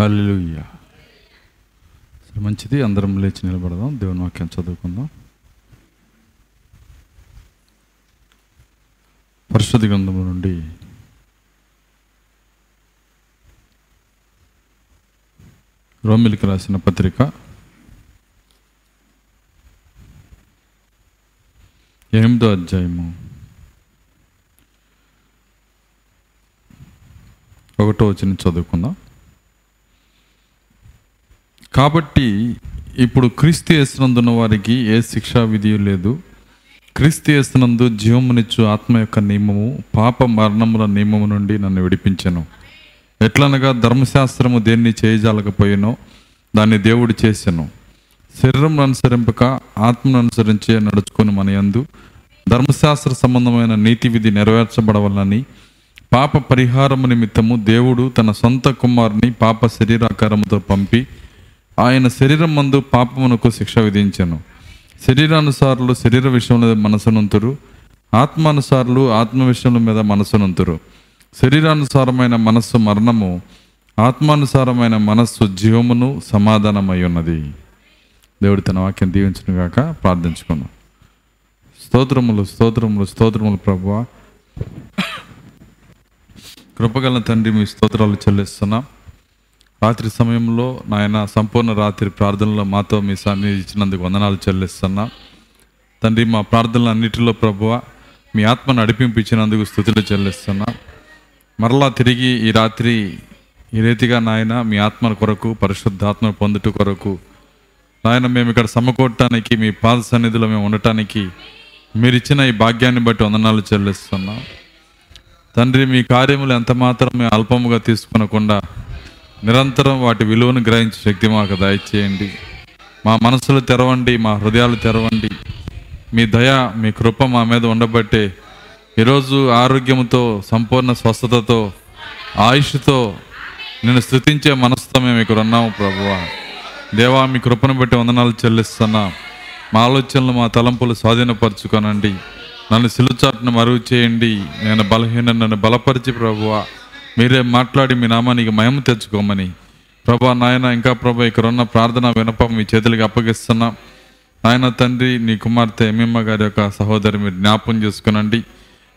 హల్లెలూయా. సరే మంచిది. అందరం లేచి నిలబడదాం. దేవుని వాక్యం చదువుకుందాం. పరిశుద్ధ గ్రంథము నుండి రోమిలికి రాసిన పత్రిక. ఎనిమిదో అధ్యాయము. ఒకటో వచ్చిన చదువుకుందాం. కాబట్టి ఇప్పుడు క్రీస్తు వేస్తున్నందున్న వారికి ఏ శిక్షా విధి లేదు. క్రీస్తు వేస్తున్నందు జీవమునిచ్చు ఆత్మ యొక్క నియమము పాప మరణముల నియమము నుండి నన్ను విడిపించను. ఎట్లనగా ధర్మశాస్త్రము దేన్ని చేయజాలకపోయినో దాన్ని దేవుడు చేశాను శరీరం అనుసరింపక ఆత్మను అనుసరించే నడుచుకొని మన యందు ధర్మశాస్త్ర సంబంధమైన నీతి విధి నెరవేర్చబడవాలని పాప పరిహారము నిమిత్తము దేవుడు తన సొంత కుమారుని పాప శరీరాకారముతో పంపి ఆయన శరీరం మందు పాపమునకు శిక్ష విధించను. శరీరానుసారులు శరీర విషయంలో మనసునంతురు. ఆత్మానుసారులు ఆత్మ విషయముల మీద మనసునంతురు. శరీరానుసారమైన మనస్సు మరణము ఆత్మానుసారమైన మనస్సు జీవమును సమాధానమై ఉన్నది దేవుడు తన వాక్యం దీవించను గాక ప్రార్థించుకున్నాం స్తోత్రములు స్తోత్రములు స్తోత్రములు ప్రభువా. కృపగల తండ్రి మీ స్తోత్రాలు చెల్లిస్తున్నాం. రాత్రి సమయంలో నాయన సంపూర్ణ రాత్రి ప్రార్థనలో మాతో మీ సన్నిధి ఇచ్చినందుకు వందనాలు చెల్లిస్తున్నా. తండ్రి మా ప్రార్థనలు అన్నిటిలో ప్రభువ మీ ఆత్మ నడిపింపించినందుకు స్థుతులు చెల్లిస్తున్నా. మరలా తిరిగి ఈ రాత్రి ఈ రీతిగా నాయన మీ ఆత్మ కొరకు పరిశుద్ధాత్మ పొందుట కొరకు నాయన మేము ఇక్కడ సమకూడటానికి మీ పాద సన్నిధిలో మేము ఉండటానికి మీరు ఇచ్చిన ఈ భాగ్యాన్ని బట్టి వందనాలు చెల్లిస్తున్నాం. తండ్రి మీ కార్యములు ఎంత మాత్రం మేము అల్పముగా తీసుకునకుండా నిరంతరం వాటి విలువను గ్రహించే శక్తి మాకు దయచేయండి. మా మనసులు తెరవండి మా హృదయాలు తెరవండి. మీ దయ మీ కృప మా మీద ఉండబట్టే ఈరోజు ఆరోగ్యంతో సంపూర్ణ స్వస్థతతో ఆయుష్తో నేను స్థుతించే మనసుతో మేము ఇక్కడ ఉన్నాము ప్రభువా. దేవా మీ కృపను బట్టి వందనాలు చెల్లిస్తున్నాం. మా ఆలోచనలు మా తలంపులు స్వాధీనపరచుకోనండి. నన్ను సిలుచాటును మరుగు చేయండి. నేను బలహీన నన్ను బలపరిచి ప్రభువా. మీరే మాట్లాడి మీ నామానికి మయం తెచ్చుకోమని. ప్రభా నాయన ఇంకా ప్రభా ఇక్కడ ఉన్న ప్రార్థన వినపం మీ చేతులకి అప్పగిస్తున్నా. నాయన తండ్రి నీ కుమార్తె ఎమ్మెమ్మ గారి యొక్క సహోదరి మీరు జ్ఞాపం చేసుకునండి.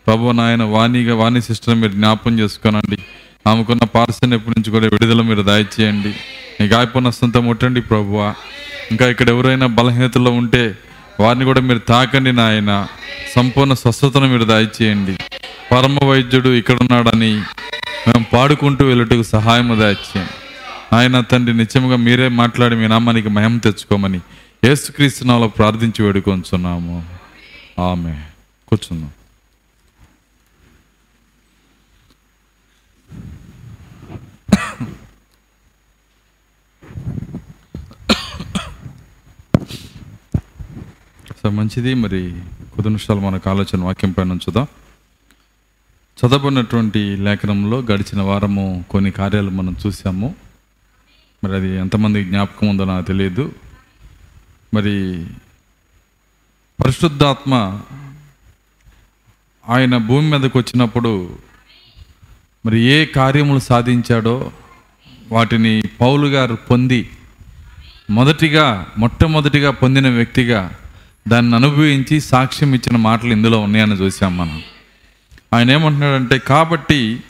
ప్రభు నాయన వాణిగా వాణి సిస్టర్ మీరు జ్ఞాపం చేసుకునండి. ఆమెకున్న పార్సన్ ఎప్పటి నుంచి కూడా విడుదల మీరు దయచేయండి. నీ గాయపడిన సొంత ముట్టండి ప్రభువా ఇంకా ఇక్కడ ఎవరైనా బలహీనతలో ఉంటే వారిని కూడా మీరు తాకండి నాయన. సంపూర్ణ స్వస్థతను మీరు దయచేయండి. పరమ వైద్యుడు ఇక్కడ ఉన్నాడని మేము పాడుకుంటూ వెళ్ళటకు సహాయము దాచ్చాం ఆయన తండ్రి నిత్యముగా మీరే మాట్లాడి మీ నామానికి మయం తెచ్చుకోమని ఏసుక్రీస్తునాలో ప్రార్థించి వేడుకొంచున్నాము. ఆమె కూర్చున్నాం. సార్ మంచిది. మరి కొద్ది నిమిషాలు మనకు ఆలోచన వాక్యం పైన ఉంచుదాం. చదవబడినటువంటి లేఖనంలో గడిచిన వారము కొన్ని కార్యాలు మనం చూసాము మరి అది ఎంతమంది జ్ఞాపకం ఉందో నాకు తెలియదు. మరి పరిశుద్ధాత్మ ఆయన భూమి మీదకి వచ్చినప్పుడు మరి ఏ కార్యములు సాధించాడో వాటిని పౌలు గారు పొంది మొదటిగా మొట్టమొదటిగా పొందిన వ్యక్తిగా దాన్ని అనుభవించి సాక్ష్యం ఇచ్చిన మాటలు ఇందులో ఉన్నాయని చూసాం మనం. ఆయన ఏమంటున్నాడంటే కాబట్టి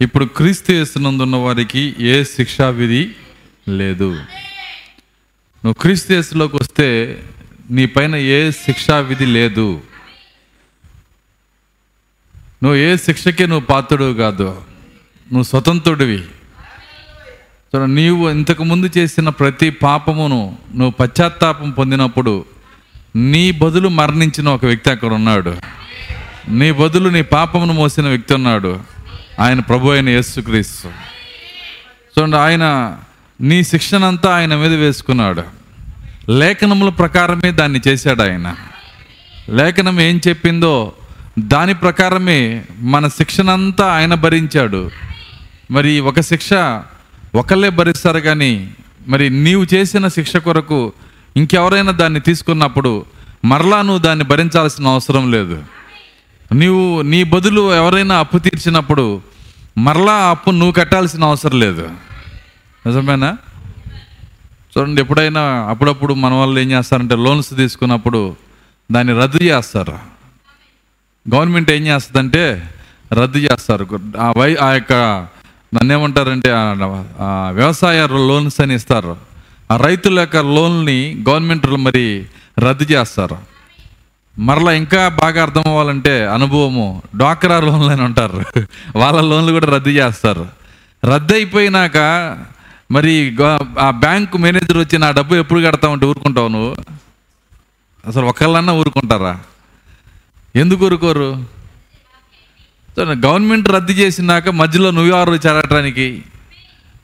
ఇప్పుడు క్రీస్తు యేసునందున్న వారికి ఏ శిక్షా విధి లేదు. నువ్వు క్రీస్తు యేసులోకి వస్తే నీ పైన ఏ శిక్షా విధి లేదు. నువ్వు ఏ శిక్షకే నువ్వు పాత్రుడు కాదు. నువ్వు స్వతంత్రుడివి. నీవు ఇంతకు ముందు చేసిన ప్రతి పాపమును నువ్వు పశ్చాత్తాపం పొందినప్పుడు నీ బదులు మరణించిన ఒక వ్యక్తి అక్కడ ఉన్నాడు. నీ బదులు నీ పాపమును మోసిన వ్యక్తి ఉన్నాడు. ఆయన ప్రభు అయిన యేసుక్రీస్తు. చూడండి ఆయన నీ శిక్షణంతా ఆయన మీద వేసుకున్నాడు. లేఖనముల ప్రకారమే దాన్ని చేశాడు ఆయన. లేఖనం ఏం చెప్పిందో దాని ప్రకారమే మన శిక్షణంతా ఆయన భరించాడు. మరి ఒక శిక్ష ఒకళ్ళే భరిస్తారు కానీ మరి నీవు చేసిన శిక్ష కొరకు ఇంకెవరైనా దాన్ని తీసుకున్నప్పుడు మరలా నువ్వు దాన్ని భరించాల్సిన అవసరం లేదు. నీవు నీ బదులు ఎవరైనా అప్పు తీర్చినప్పుడు మరలా అప్పు నువ్వు కట్టాల్సిన అవసరం లేదు. నిజమేనా? చూడండి ఎప్పుడైనా అప్పుడప్పుడు మన వాళ్ళు ఏం చేస్తారంటే లోన్స్ తీసుకున్నప్పుడు దాన్ని రద్దు చేస్తారు. గవర్నమెంట్ ఏం చేస్తుందంటే రద్దు చేస్తారు. ఆ వై ఆ యొక్క నన్ను ఏమంటారంటే ఆ- వ్యవసాయ లోన్స్ అని ఇస్తారు. ఆ రైతుల యొక్క లోన్ని గవర్నమెంట్ మరి రద్దు చేస్తారు. మరలా ఇంకా బాగా అర్థం అవ్వాలంటే అనుభవము డ్వాక్రా లోన్లు అని ఉంటారు. వాళ్ళ లోన్లు కూడా రద్దు చేస్తారు. రద్దు అయిపోయినాక మరి గ- ఆ బ్యాంకు మేనేజర్ వచ్చి నా డబ్బు ఎప్పుడు కడతామంటే ఊరుకుంటావు నువ్వు? అసలు ఒకళ్ళన్నా ఊరుకుంటారా? ఎందుకు ఊరుకోరు? తను గవర్నమెంట్ రద్దు చేసినాక మధ్యలో నువ్వెవరు చేరటానికి?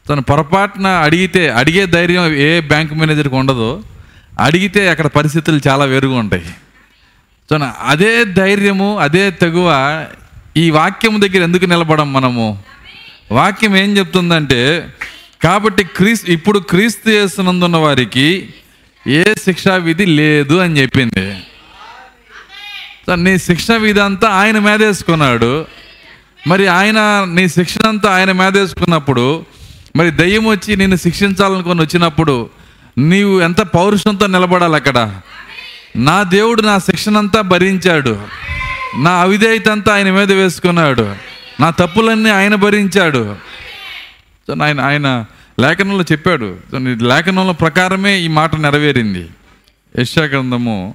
తను పొరపాటున అడిగితే అడిగే ధైర్యం ఏ బ్యాంక్ మేనేజర్కి ఉండదు. అడిగితే అక్కడ పరిస్థితులు చాలా వేరుగా ఉంటాయి. సో అదే ధైర్యము అదే తెగువ ఈ వాక్యం దగ్గర ఎందుకు నిలబడం మనము? వాక్యం ఏం చెప్తుందంటే కాబట్టి క్రీస్ ఇప్పుడు క్రీస్తు చేస్తున్నందున్న వారికి ఏ శిక్షా విధి లేదు అని చెప్పింది. సో నీ శిక్షణవిధి అంతా ఆయన మీదేసుకున్నాడు. మరి ఆయన నీ శిక్షణ అంతా ఆయన మీదేసుకున్నప్పుడు మరి దయ్యం వచ్చి నిన్ను శిక్షించాలనుకొని వచ్చినప్పుడు నీవు ఎంత పౌరుషంతో నిలబడాలి అక్కడ? నా దేవుడు నా శిక్షణంతా భరించాడు. నా అవిధేయత అంతా ఆయన మీద వేసుకున్నాడు. నా తప్పులన్నీ ఆయన భరించాడు. సో ఆయన ఆయన లేఖనంలో చెప్పాడు. సో లేఖనంలో ప్రకారమే ఈ మాట నెరవేరింది. యశా గ్రంథము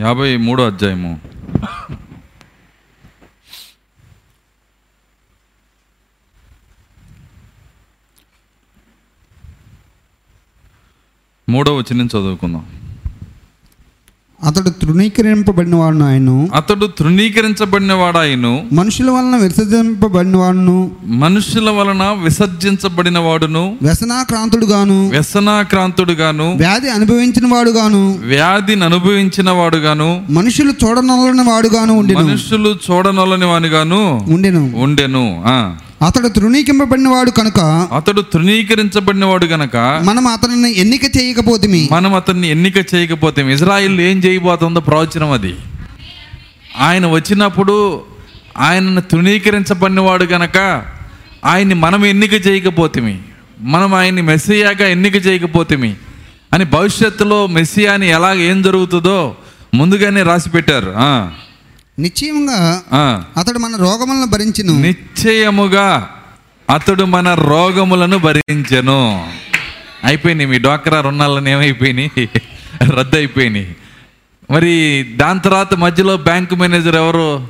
యాభై మూడో అధ్యాయము. మూడో వచ్చిన చదువుకుందాం. అతడు తృణీకరింపబడిన వాడును ఆయన అతడు తృణీకరించబడిన వాడాయను మనుషుల వలన విసర్జింపబడిన వాడును మనుషుల వలన విసర్జించబడిన వాడును వ్యసనాక్రాంతుడుగాను. వ్యసనాక్రాంతుడుగాను. వ్యాధి అనుభవించిన వాడుగాను వ్యాధిని అనుభవించిన వాడుగాను మనుషులు చూడనొలని వాడుగాను ఉండెను. మనుషులు చూడనొలని వానిగాను ఉండెను. ఉండెను. ఆ. అతడు తృణీకింపబడిన వాడు కనుక అతడు తృణీకరించబడిన వాడు గనక మనం అతనిని ఎన్నిక చేయకపోతిమి. మనం అతన్ని ఎన్నిక చేయకపోతే ఇజ్రాయిల్ ఏం చేయబోతుందో ప్రవచనం అది. ఆయన వచ్చినప్పుడు ఆయనను తృణీకరించబడినవాడు గనక ఆయన్ని మనం ఎన్నిక చేయకపోతేమి. మనం ఆయన్ని మెస్సియాగా ఎన్నిక చేయకపోతేమి. అని భవిష్యత్తులో మెస్సియాని ఎలా ఏం జరుగుతుందో ముందుగానే రాసి పెట్టారు ఆ. అతడు మన రోగములను భరించును. నిశ్చయముగా అతడు మన రోగములను భరించెను. అయిపోయినాయి మీ డాక్రా రుణాలను ఏమైపోయినాయి? రద్దు అయిపోయినాయి మరి దాని తర్వాత మధ్యలో బ్యాంకు మేనేజర్ ఎవరు?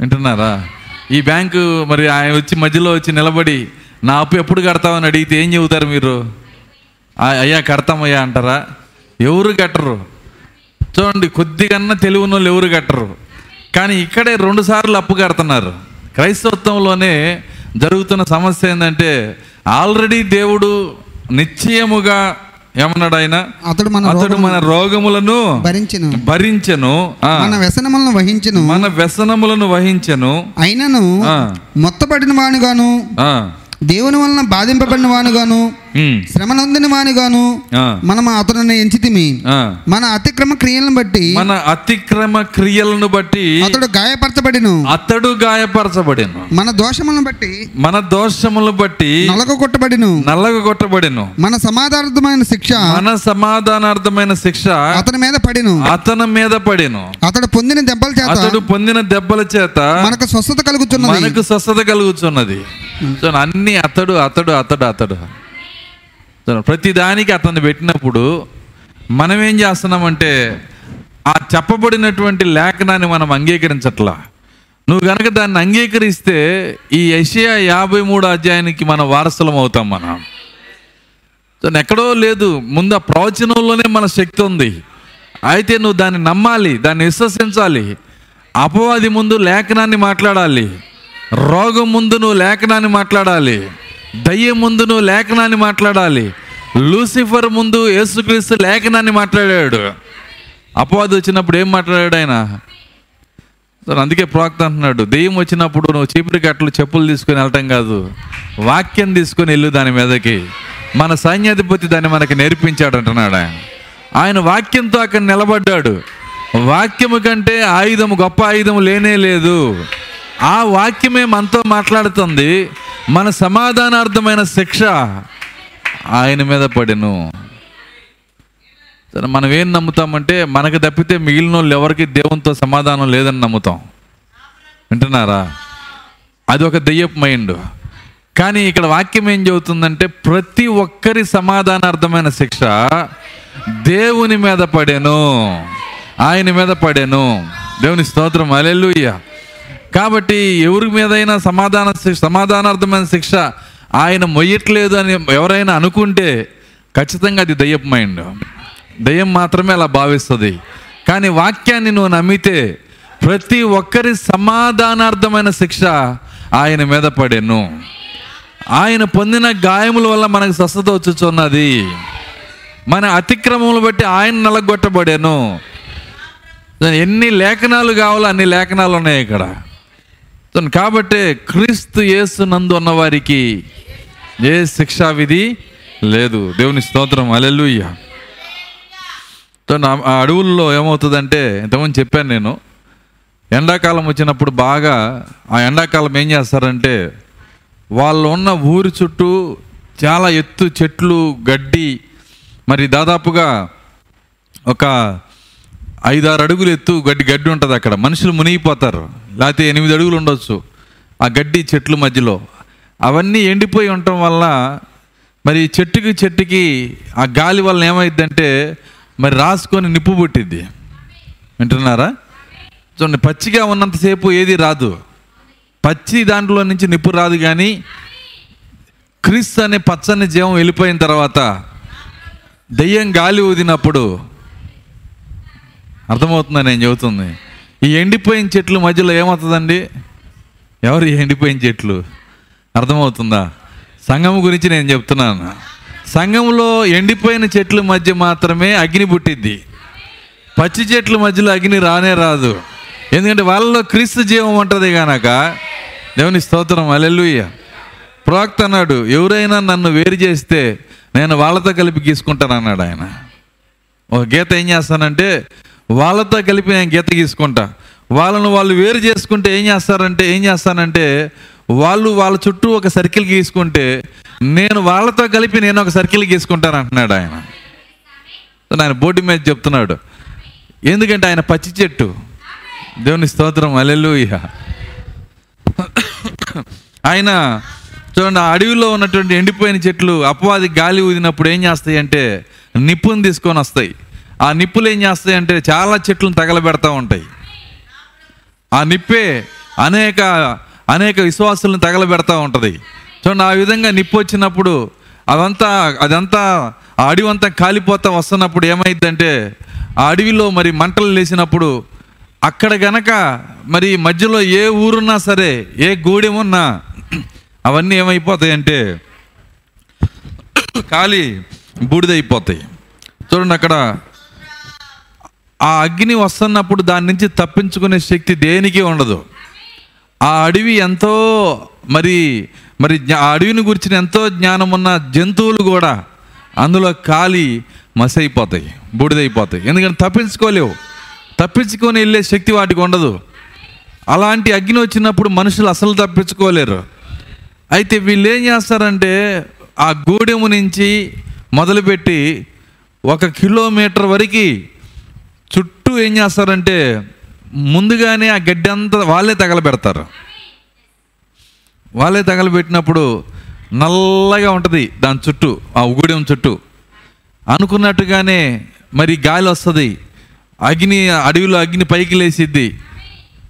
వింటున్నారా? ఈ బ్యాంకు మరి ఆయన వచ్చి మధ్యలో వచ్చి నిలబడి నా అప్పు ఎప్పుడు కడతామని అడిగితే ఏం చెబుతారు మీరు? "ఆ, అయ్యా కడతామయ్యా అంటారా? ఎవరు కట్టరు. చూడండి కొద్దిగన్నా తెలివి ఉన్న వాళ్ళు ఎవరు కట్టరు. కానీ ఇక్కడే రెండు సార్లు అప్పు కడుతున్నారు. క్రైస్తవత్వంలోనే జరుగుతున్న సమస్య ఏంటంటే ఆల్రెడీ దేవుడు నిశ్చయముగా ఏమన్నాడు ఆయన? అతడు మన అతడు రోగములను మన రోగములను భరించును. భరించెను. మన వ్యసనములను వహించును. మన వ్యసనములను వహించెను. అయినను. మొత్తపడిన వానుగాను ఆ, దేవుని వలన బాధింపబడిన వానుగాను శ్రమ నొందిన వానుగాను మనం అతనిని ఎంచితిమి. మన అతిక్రమ క్రియలను బట్టి మన అతిక్రమ క్రియలను బట్టి అతడు గాయపరచబడిను. అతడు గాయపరచబడెను. మన దోషములను బట్టి మన దోషములను బట్టి నలక కొట్టబడిను నల్లగ కొట్టబడెను మన సమాధానార్థమైన శిక్ష మన సమాధానార్థమైన శిక్ష అతని మీద పడిను. అతని మీద పడెను. అతడు పొందిన దెబ్బల చేత అతడు పొందిన దెబ్బల చేత మనకు స్వస్థత కలుగుతున్నది. మనకు స్వస్థత కలుగుతున్నది. సో అన్ని అతడు అతడు అతడు అతడు. ప్రతిదానికి అతన్ని పెట్టినప్పుడు మనం ఏం చేస్తున్నామంటే ఆ చెప్పబడినటువంటి లేఖనాన్ని మనం అంగీకరించట్లా. నువ్వు గనక దాన్ని అంగీకరిస్తే ఈ యషియా యాభై మూడు అధ్యాయానికి మన వారసులం అవుతాం మనం. సో ఎక్కడో లేదు ముందు ఆ ప్రవచనంలోనే మన శక్తి ఉంది. అయితే నువ్వు దాన్ని నమ్మాలి దాన్ని విశ్వసించాలి. అపవాది ముందు లేఖనాన్ని మాట్లాడాలి. రోగం ముందు నువ్వు లేఖనాన్ని మాట్లాడాలి. దయ్యం ముందు నువ్వు లేఖనాన్ని మాట్లాడాలి. లూసిఫర్ ముందు యేసుక్రీస్తు లేఖనాన్ని మాట్లాడాడు. అపవాది వచ్చినప్పుడు ఏం మాట్లాడాడు ఆయన? అందుకే ప్రోక్త అంటున్నాడు దెయ్యం వచ్చినప్పుడు నువ్వు చీపురికి అట్లు చెప్పులు తీసుకొని వెళ్ళటం కాదు. వాక్యం తీసుకొని వెళ్ళు దాని మీదకి. మన సైన్యాధిపతి దాన్ని మనకి నేర్పించాడు అంటున్నాడు ఆయన. ఆయన వాక్యంతో అక్కడ నిలబడ్డాడు. వాక్యము కంటే ఆయుధము గొప్ప ఆయుధము లేనే లేదు. ఆ వాక్యమే మనతో మాట్లాడుతుంది. మన సమాధానార్థమైన శిక్ష ఆయన మీద పడెను. సరే మనం ఏం నమ్ముతామంటే మనకు తప్పితే మిగిలిన వాళ్ళు ఎవరికి దేవునితో సమాధానం లేదని నమ్ముతాం. వింటున్నారా? అది ఒక దెయ్యపు మైండ్. కానీ ఇక్కడ వాక్యం ఏం చెబుతుందంటే ప్రతి ఒక్కరి సమాధానార్థమైన శిక్ష దేవుని మీద పడేను. ఆయన మీద పడెను. దేవుని స్తోత్రం. అలెలుయ్య కాబట్టి ఎవరి మీదైనా సమాధాన శిక్ష సమాధానార్థమైన శిక్ష ఆయన మొయ్యట్లేదు అని ఎవరైనా అనుకుంటే ఖచ్చితంగా అది దయ్యపు మైండ్ దయ్యం మాత్రమే అలా భావిస్తుంది. కానీ వాక్యాన్ని నువ్వు నమ్మితే ప్రతి ఒక్కరి సమాధానార్థమైన శిక్ష ఆయన మీద పడేను. ఆయన పొందిన గాయముల వల్ల మనకు స్వస్థత వచ్చుచున్నది. మన అతిక్రమములు బట్టి ఆయన నలగొట్టబడాను. ఎన్ని లేఖనాలు కావాలో అన్ని లేఖనాలు ఉన్నాయి ఇక్కడ. కాబట్టి క్రీస్తు యేసు నందు ఉన్న వారికి ఏ శిక్షా విధి లేదు. దేవుని స్తోత్రం. అలెలుయ్య ఆ అడవుల్లో ఏమవుతుందంటే ఇంతకుముందు చెప్పాను నేను ఎండాకాలం వచ్చినప్పుడు బాగా ఆ ఎండాకాలం ఏం చేస్తారంటే వాళ్ళు ఉన్న ఊరి చుట్టూ చాలా ఎత్తు చెట్లు గడ్డి మరి దాదాపుగా ఒక ఐదారు అడుగులు ఎత్తు గడ్డి గడ్డి ఉంటుంది అక్కడ. మనుషులు మునిగిపోతారు. లేకపోతే ఎనిమిది అడుగులు ఉండొచ్చు ఆ గడ్డి చెట్లు మధ్యలో. అవన్నీ ఎండిపోయి ఉండటం వల్ల మరి చెట్టుకి చెట్టుకి ఆ గాలి వల్ల ఏమైందంటే మరి రాసుకొని నిప్పు పుట్టిద్ది. వింటున్నారా? చూడండి పచ్చిగా ఉన్నంతసేపు ఏది రాదు. పచ్చి దాంట్లో నుంచి నిప్పు రాదు కానీ క్రిస్ అనే పచ్చని జీవం వెళ్ళిపోయిన తర్వాత దెయ్యం గాలి ఊదినప్పుడు అర్థమవుతుందా నేను చెబుతుంది? ఈ ఎండిపోయిన చెట్లు మధ్యలో ఏమవుతుందండి? ఎవరు ఎండిపోయిన చెట్లు? అర్థమవుతుందా? సంఘం గురించి నేను చెప్తున్నాను. సంఘంలో ఎండిపోయిన చెట్ల మధ్య మాత్రమే అగ్ని పుట్టిద్ది. పచ్చి చెట్ల మధ్యలో అగ్ని రానే రాదు. ఎందుకంటే వాళ్ళలో క్రీస్తు జీవం ఉంటుంది కనుక దేవుని స్తోత్రం. అలెల్లుయ్య ప్రవక్త అన్నాడు ఎవరైనా నన్ను వేరు చేస్తే నేను వాళ్ళతో కలిపి గీసుకుంటాను అన్నాడు ఆయన. ఒక గీత ఏం చేస్తానంటే వాళ్ళతో కలిపి నేను గీత గీసుకుంటా. వాళ్ళను వాళ్ళు వేరు చేసుకుంటే ఏం చేస్తారంటే ఏం చేస్తానంటే వాళ్ళు వాళ్ళ చుట్టూ ఒక సర్కిల్ గీసుకుంటే నేను వాళ్ళతో కలిపి నేను ఒక సర్కిల్ గీసుకుంటాను అంటున్నాడు ఆయన. ఆయన బోర్డు మీద చెప్తున్నాడు. ఎందుకంటే ఆయన పచ్చి చెట్టు. దేవుని స్తోత్రం అలెలుయ్య ఆయన చూడండి ఆ అడవిలో ఉన్నటువంటి ఎండిపోయిన చెట్లు అపవాది గాలి ఊదినప్పుడు ఏం చేస్తాయి అంటే నిప్పుని తీసుకొని వస్తాయి. ఆ నిప్పులు ఏం చేస్తాయి అంటే చాలా చెట్లను తగలబెడతా ఉంటాయి. ఆ నిప్పే అనేక అనేక విశ్వాసులను తగలబెడతా ఉంటుంది. చూడండి ఆ విధంగా నిప్పు వచ్చినప్పుడు అదంతా అదంతా ఆ అడవి అంతా కాలిపోతా వస్తున్నప్పుడు ఏమైందంటే ఆ అడవిలో మరి మంటలు లేచినప్పుడు అక్కడ గనక మరి మధ్యలో ఏ ఊరున్నా సరే ఏ గూడెం ఉన్నా అవన్నీ ఏమైపోతాయంటే కాలి బూడిదైపోతాయి. చూడండి అక్కడ ఆ అగ్ని వస్తున్నప్పుడు దాని నుంచి తప్పించుకునే శక్తి దేనికి ఉండదు. ఆ అడవి ఎంతో మరి మరి జ్ఞా- ఆ అడవిని గురించిన ఎంతో జ్ఞానం ఉన్న జంతువులు కూడా అందులో కాలి మసైపోతాయి బూడిదైపోతాయి. ఎందుకంటే తప్పించుకోలేవు. తప్పించుకొని వెళ్ళే శక్తి వాటికి ఉండదు. అలాంటి అగ్ని వచ్చినప్పుడు మనుషులు అసలు తప్పించుకోలేరు. అయితే వీళ్ళు ఏం చేస్తారంటే ఆ గూడెము నుంచి మొదలుపెట్టి ఒక కిలోమీటర్ వరకు ఏం చేస్తారంటే ముందుగానే ఆ గడ్డి అంతా వాళ్ళే తగలబెడతారు. వాళ్ళే తగలబెట్టినప్పుడు నల్లగా ఉంటుంది దాని చుట్టూ ఆ ఉగుడెం చుట్టూ. అనుకున్నట్టుగానే మరి గాలి వస్తుంది అగ్ని అడవిలో అగ్ని పైకి లేసిద్ది.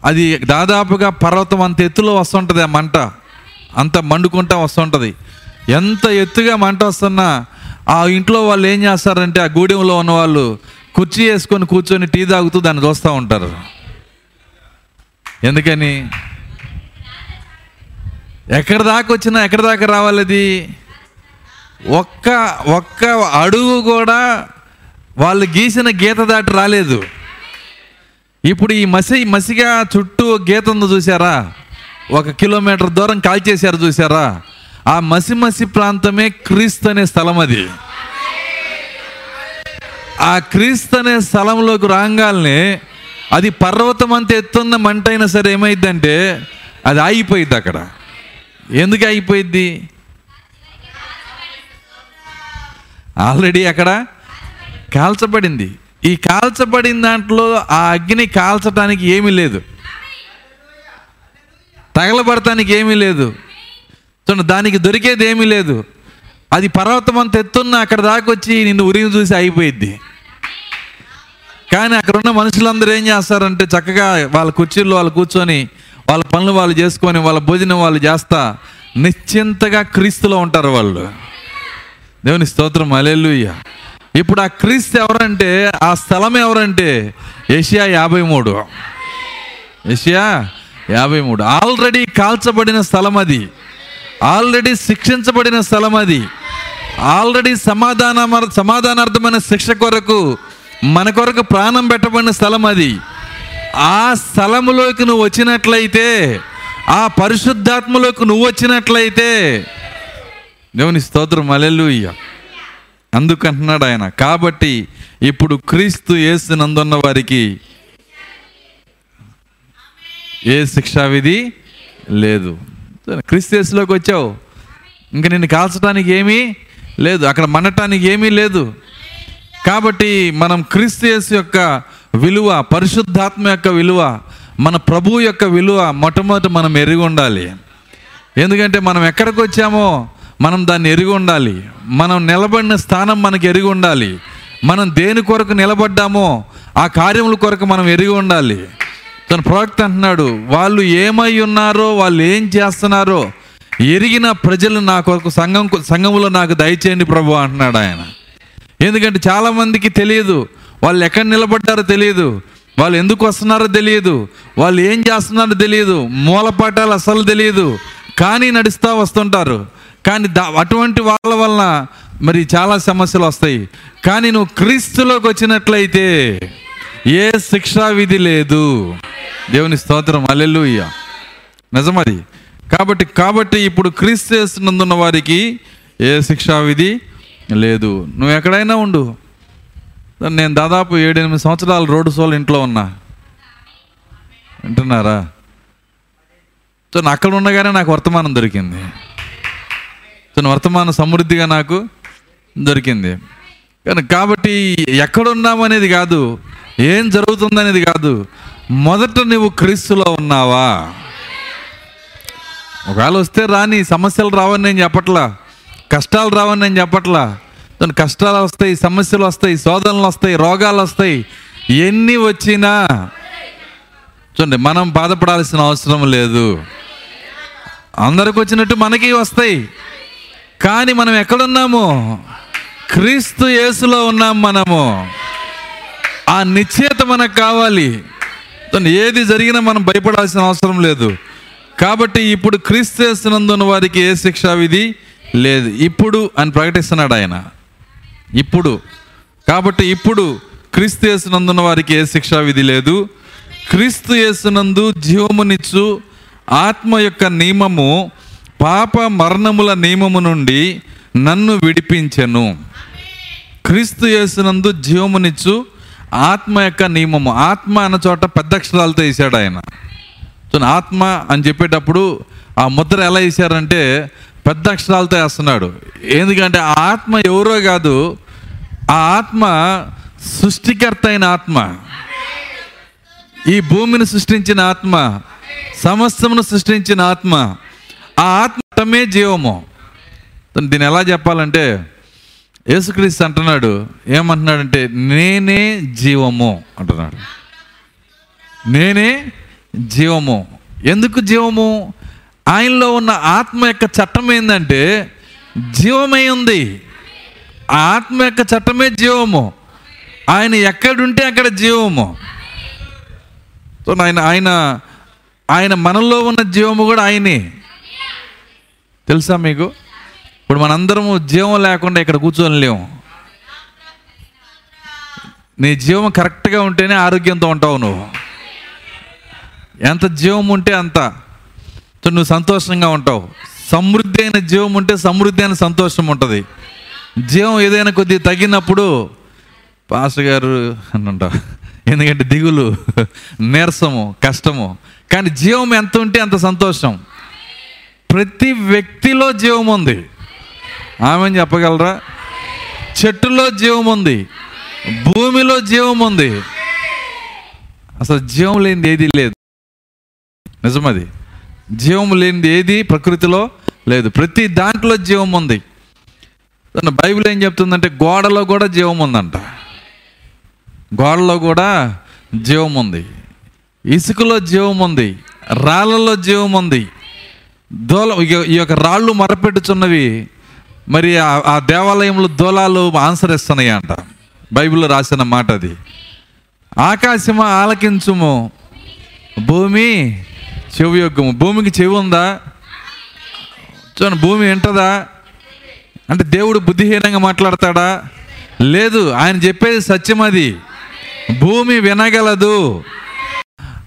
అది దాదాపుగా పర్వతం అంత ఎత్తులో వస్తుంటుంది ఆ మంట. అంత మండుకుంటా వస్తుంటుంది. ఎంత ఎత్తుగా మంట వస్తున్నా ఆ ఇంట్లో వాళ్ళు ఏం చేస్తారంటే ఆ గూడెంలో ఉన్న వాళ్ళు కుర్చీ వేసుకొని కూర్చొని టీ తాగుతూ దాన్ని చూస్తూ ఉంటారు. ఎందుకని? ఎక్కడి దాకా వచ్చినా ఎక్కడి దాకా రావాలి అది? ఒక్క ఒక్క అడుగు కూడా వాళ్ళు గీసిన గీత దాటి రాలేదు. ఇప్పుడు ఈ మసి మసిగా చుట్టూ గీత ఉందో చూసారా ఒక కిలోమీటర్ దూరం కాల్చేశారు చూసారా ఆ మసి మసి ప్రాంతమే క్రీస్తు అనే స్థలం అది. ఆ క్రీస్తు అనే స్థలంలోకి రాగానే అది పర్వతం అంత ఎత్తున్న మంట అయినా సరే ఏమైందంటే అది ఆగిపోయింది అక్కడ. ఎందుకు ఆగిపోయింది ఆల్రెడీ అక్కడ కాల్చబడింది. ఈ కాల్చబడిన దాంట్లో ఆ అగ్ని కాల్చడానికి ఏమీ లేదు. తగలబడటానికి ఏమీ లేదు. చూడండి దానికి దొరికేది ఏమీ లేదు. అది పర్వతం అంత ఎత్తున్న అక్కడ దాకా వచ్చి నిన్ను ఉరిని చూసి అయిపోయిద్ది కానీ అక్కడ ఉన్న మనుషులందరూ ఏం చేస్తారంటే చక్కగా వాళ్ళ కుర్చీల్లో వాళ్ళు కూర్చొని వాళ్ళ పనులు వాళ్ళు చేసుకొని వాళ్ళ భోజనం వాళ్ళు చేస్తా. నిశ్చింతగా క్రీస్తులో ఉంటారు వాళ్ళు. దేవుని స్తోత్రం అలెలుయ్య ఇప్పుడు ఆ క్రీస్తు ఎవరంటే ఆ స్థలం ఎవరంటే ఏషియా యాభై మూడు. ఏషియా యాభై మూడు. ఆల్రెడీ కాల్చబడిన స్థలం అది. ఆల్రెడీ శిక్షించబడిన స్థలం అది. ఆల్రెడీ సమాధాన సమాధానార్థమైన శిక్ష కొరకు మన కొరకు ప్రాణం పెట్టబడిన స్థలం అది. ఆ స్థలంలోకి నువ్వు వచ్చినట్లయితే ఆ పరిశుద్ధాత్మలోకి నువ్వు వచ్చినట్లయితే దేవుని స్తోత్రం అలెలుయ్య అందుకంటున్నాడు ఆయన కాబట్టి ఇప్పుడు క్రీస్తు యేసునందున్న వారికి ఏ శిక్షావిధి లేదు. క్రీస్తు యేసులోకి వచ్చావు. ఇంకా నిన్ను కాల్చడానికి ఏమీ లేదు. అక్కడ మనటానికి ఏమీ లేదు. కాబట్టి మనం క్రీస్తు యొక్క విలువ పరిశుద్ధాత్మ యొక్క విలువ మన ప్రభు యొక్క విలువ మొట్టమొదటి మనం ఎరిగి ఉండాలి. ఎందుకంటే మనం ఎక్కడికి వచ్చామో మనం దాన్ని ఎరిగి ఉండాలి. మనం నిలబడిన స్థానం మనకి ఎరిగి ఉండాలి. మనం దేని కొరకు నిలబడ్డామో ఆ కార్యముల కొరకు మనం ఎరిగి ఉండాలి. తన ప్రవక్త అంటున్నాడు వాళ్ళు ఏమై ఉన్నారో వాళ్ళు ఏం చేస్తున్నారో ఎరిగిన ప్రజలు నా కొరకు సంఘం సంఘములో నాకు దయచేయండి ప్రభు అంటున్నాడు ఆయన. ఎందుకంటే చాలామందికి తెలియదు. వాళ్ళు ఎక్కడ నిలబడ్డారో తెలియదు. వాళ్ళు ఎందుకు వస్తున్నారో తెలియదు. వాళ్ళు ఏం చేస్తున్నారో తెలియదు. మూలపాఠాలు అసలు తెలియదు. కానీ నడుస్తూ వస్తుంటారు. కానీ దా అటువంటి వాళ్ళ వలన మరి చాలా సమస్యలు వస్తాయి. కానీ నువ్వు క్రీస్తులోకి వచ్చినట్లయితే ఏ శిక్షా విధి లేదు. దేవుని స్తోత్రం. అల్లెలుయ్య నిజమది. కాబట్టి కాబట్టి ఇప్పుడు క్రీస్తు చేస్తున్నందున్న వారికి ఏ శిక్షా విధి లేదు. నువ్వు ఎక్కడైనా ఉండు. నేను దాదాపు ఏడెనిమిది సంవత్సరాలు రోడ్డు సోల్ ఇంట్లో ఉన్నా. వింటున్నారా? సో నా అక్కడ ఉండగానే నాకు వర్తమానం దొరికింది. సో వర్తమానం సమృద్ధిగా నాకు దొరికింది. కానీ కాబట్టి ఎక్కడున్నామనేది కాదు. ఏం జరుగుతుందనేది కాదు. మొదట నువ్వు క్రీస్తులో ఉన్నావా? ఒకవేళ వస్తే రాని సమస్యలు రావని నేను చెప్పట్లా. కష్టాలు రావని నేను చెప్పట్లా. దాని కష్టాలు వస్తాయి సమస్యలు వస్తాయి శోధనలు వస్తాయి రోగాలు వస్తాయి. ఎన్ని వచ్చినా చూడండి మనం బాధపడాల్సిన అవసరం లేదు. అందరికి వచ్చినట్టు మనకి వస్తాయి. కానీ మనం ఎక్కడున్నాము? క్రీస్తు యేసులో ఉన్నాం మనము. ఆ నిశ్చేత మనకు కావాలి. ఏది జరిగినా మనం భయపడాల్సిన అవసరం లేదు. కాబట్టి ఇప్పుడు క్రీస్తు చేస్తున్నందున వారికి ఏ శిక్షా విధి? లేదు. ఇప్పుడు అని ప్రకటిస్తున్నాడు ఆయన. ఇప్పుడు. కాబట్టి ఇప్పుడు క్రీస్తు యేసునందున్న వారికి ఏ శిక్షా విధి లేదు. క్రీస్తు యేసునందు జీవమునిచ్చు ఆత్మ యొక్క నియమము పాప మరణముల నియమము నుండి నన్ను విడిపించెను. క్రీస్తు యేసునందు జీవమునిచ్చు ఆత్మ యొక్క నియమము. ఆత్మ అన్న చోట పెద్ద అక్షరాలతో వేసాడు ఆయన. ఆత్మ అని చెప్పేటప్పుడు ఆ ముద్ర ఎలా వేసారంటే పెద్ద అక్షరాలతో వేస్తున్నాడు. ఎందుకంటే ఆ ఆత్మ ఎవరో కాదు ఆ ఆత్మ సృష్టికర్త అయిన ఆత్మ. ఈ భూమిని సృష్టించిన ఆత్మ సమస్తమును సృష్టించిన ఆత్మ ఆ ఆత్మమే జీవము. దీన్ని ఎలా చెప్పాలంటే యేసుక్రీస్తు అంటున్నాడు ఏమంటున్నాడంటే నేనే జీవము అంటున్నాడు. నేనే జీవము. ఎందుకు జీవము? ఆయనలో ఉన్న ఆత్మ యొక్క చట్టం ఏంటంటే జీవమై ఉంది. ఆ ఆత్మ యొక్క చట్టమే జీవము. ఆయన ఎక్కడుంటే అక్కడ జీవము. సో ఆయన ఆయన ఆయన మనలో ఉన్న జీవము కూడా ఆయనే. తెలుసా మీకు? ఇప్పుడు మనందరము జీవం లేకుండా ఇక్కడ కూర్చొని లేము నీ జీవం కరెక్ట్గా ఉంటేనే ఆరోగ్యంతో ఉంటావు నువ్వు. ఎంత జీవం ఉంటే అంత. సో నువ్వు సంతోషంగా ఉంటావు. సమృద్ధి అయిన జీవం ఉంటే సమృద్ధి అయిన సంతోషం ఉంటుంది. జీవం ఏదైనా కొద్దిగా తగ్గినప్పుడు పాస్టర్ గారు అని ఉంటావు ఎందుకంటే దిగులు నీరసము కష్టము. కానీ జీవం ఎంత ఉంటే అంత సంతోషం. ప్రతి వ్యక్తిలో జీవం ఉంది. ఆమె చెప్పగలరా? చెట్టులో జీవం ఉంది. భూమిలో జీవం ఉంది. అసలు జీవం లేనిది ఏది లేదు. నిజమది. జీవం లేనిది ఏది ప్రకృతిలో లేదు. ప్రతి దాంట్లో జీవం ఉంది. బైబిల్ ఏం చెప్తుందంటే గోడలో కూడా జీవం ఉందంట. గోడలో కూడా జీవం ఉంది. ఇసుకలో జీవం ఉంది. రాళ్ళలో జీవం ఉంది. దోల ఈ- యొక్క రాళ్ళు మరపెట్టుచున్నవి మరి ఆ- ఆ దేవాలయంలో దోలాలు ఆన్సర్ ఇస్తున్నాయి అంట బైబిల్లో రాసిన మాట అది. ఆకాశము ఆలకించుము. భూమి చెవి యొక్కము భూమికి చెవి ఉందా? చూడండి భూమి వింటదా? అంటే దేవుడు బుద్ధిహీనంగా మాట్లాడతాడా? లేదు ఆయన చెప్పేది సత్యం అది. భూమి వినగలదు.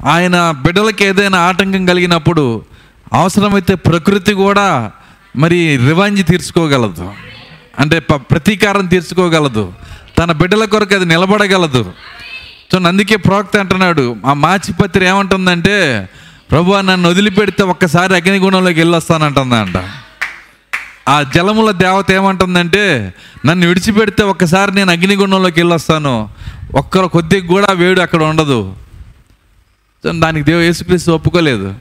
ఆయన బిడ్డలకి ఏదైనా ఆటంకం కలిగినప్పుడు అవసరమైతే ప్రకృతి కూడా మరి రివాంజ్ తీర్చుకోగలదు. అంటే ప్రతీకారం తీర్చుకోగలదు. తన బిడ్డల కొరకు అది నిలబడగలదు. సో అందుకే ప్రోక్త అంటున్నాడు ఆ మాచిపత్రి ఏమంటుందంటే ప్రభు నన్ను వదిలిపెడితే ఒక్కసారి అగ్నిగుణంలోకి వెళ్ళొస్తానంటుందంట. ఆ జలముల దేవత ఏమంటుందంటే నన్ను విడిచిపెడితే ఒక్కసారి నేను అగ్నిగుణంలోకి వెళ్ళొస్తాను. ఒక్కరు కొద్దిగా కూడా వేడు అక్కడ ఉండదు. సో దానికి దేవ యేసుక్రీస్తు ఒప్పుకోలేదు.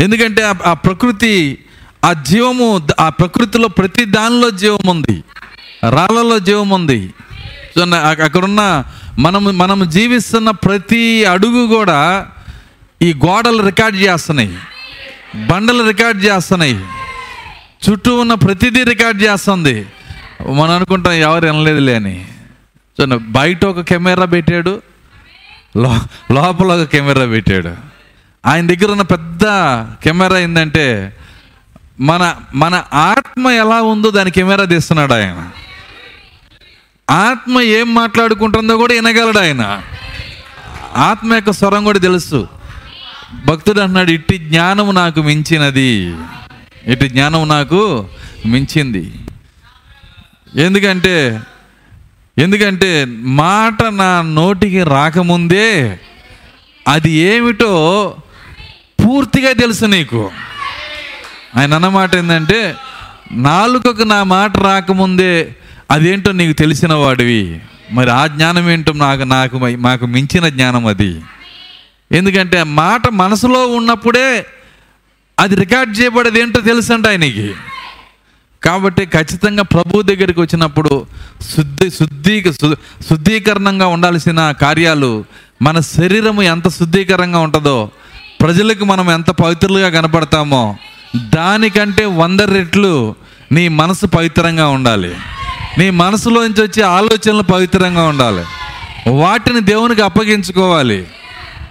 ఎందుకంటే ఆ- ప్రకృతి ఆ జీవము ఆ ప్రకృతిలో ప్రతి దానిలో జీవం ఉంది. రాళ్ళలో జీవం ఉంది. సో అక్కడున్న మనం మనం జీవిస్తున్న ప్రతి అడుగు కూడా ఈ గోడలు రికార్డ్ చేస్తున్నాయి. బండలు రికార్డ్ చేస్తున్నాయి. చుట్టూ ఉన్న ప్రతిదీ రికార్డ్ చేస్తుంది. మనం అనుకుంటాం ఎవరు వినలేదులే అని. సో బయట ఒక కెమెరా పెట్టాడు. లో లోపల ఒక కెమెరా పెట్టాడు. ఆయన దగ్గర ఉన్న పెద్ద కెమెరా ఏంటంటే మన మన ఆత్మ ఎలా ఉందో దాని కెమెరా తీస్తున్నాడు ఆయన. ఆత్మ ఏం మాట్లాడుకుంటుందో కూడా వినగలడు ఆయన. ఆత్మ యొక్క స్వరం కూడా తెలుసు. భక్తుడు అన్నాడు ఇట్టి జ్ఞానం నాకు మించినది. ఇటు జ్ఞానం నాకు మించింది. ఎందుకంటే ఎందుకంటే మాట నా నోటికి రాకముందే అది ఏమిటో పూర్తిగా తెలుసు నీకు. ఆయన అన్నమాట ఏంటంటే నాలుకకు నా మాట రాకముందే అదేంటో నీకు తెలిసిన వాడివి. మరి ఆ జ్ఞానం ఏంటో నాకు నాకు మాకు మించిన జ్ఞానం అది. ఎందుకంటే మాట మనసులో ఉన్నప్పుడే అది రికార్డ్ చేయబడేది ఏంటో తెలుసంట ఆయనకి. కాబట్టి ఖచ్చితంగా ప్రభు దగ్గరికి వచ్చినప్పుడు శుద్ధి శుద్ధీ శుద్ధీకరణంగా ఉండాల్సిన కార్యాలు మన శరీరము ఎంత శుద్ధీకరంగా ఉంటుందో ప్రజలకు మనం ఎంత పవిత్రులుగా కనపడతామో దానికంటే వంద రెట్లు నీ మనసు పవిత్రంగా ఉండాలి. నీ మనసులోంచి వచ్చే ఆలోచనలు పవిత్రంగా ఉండాలి. వాటిని దేవునికి అప్పగించుకోవాలి.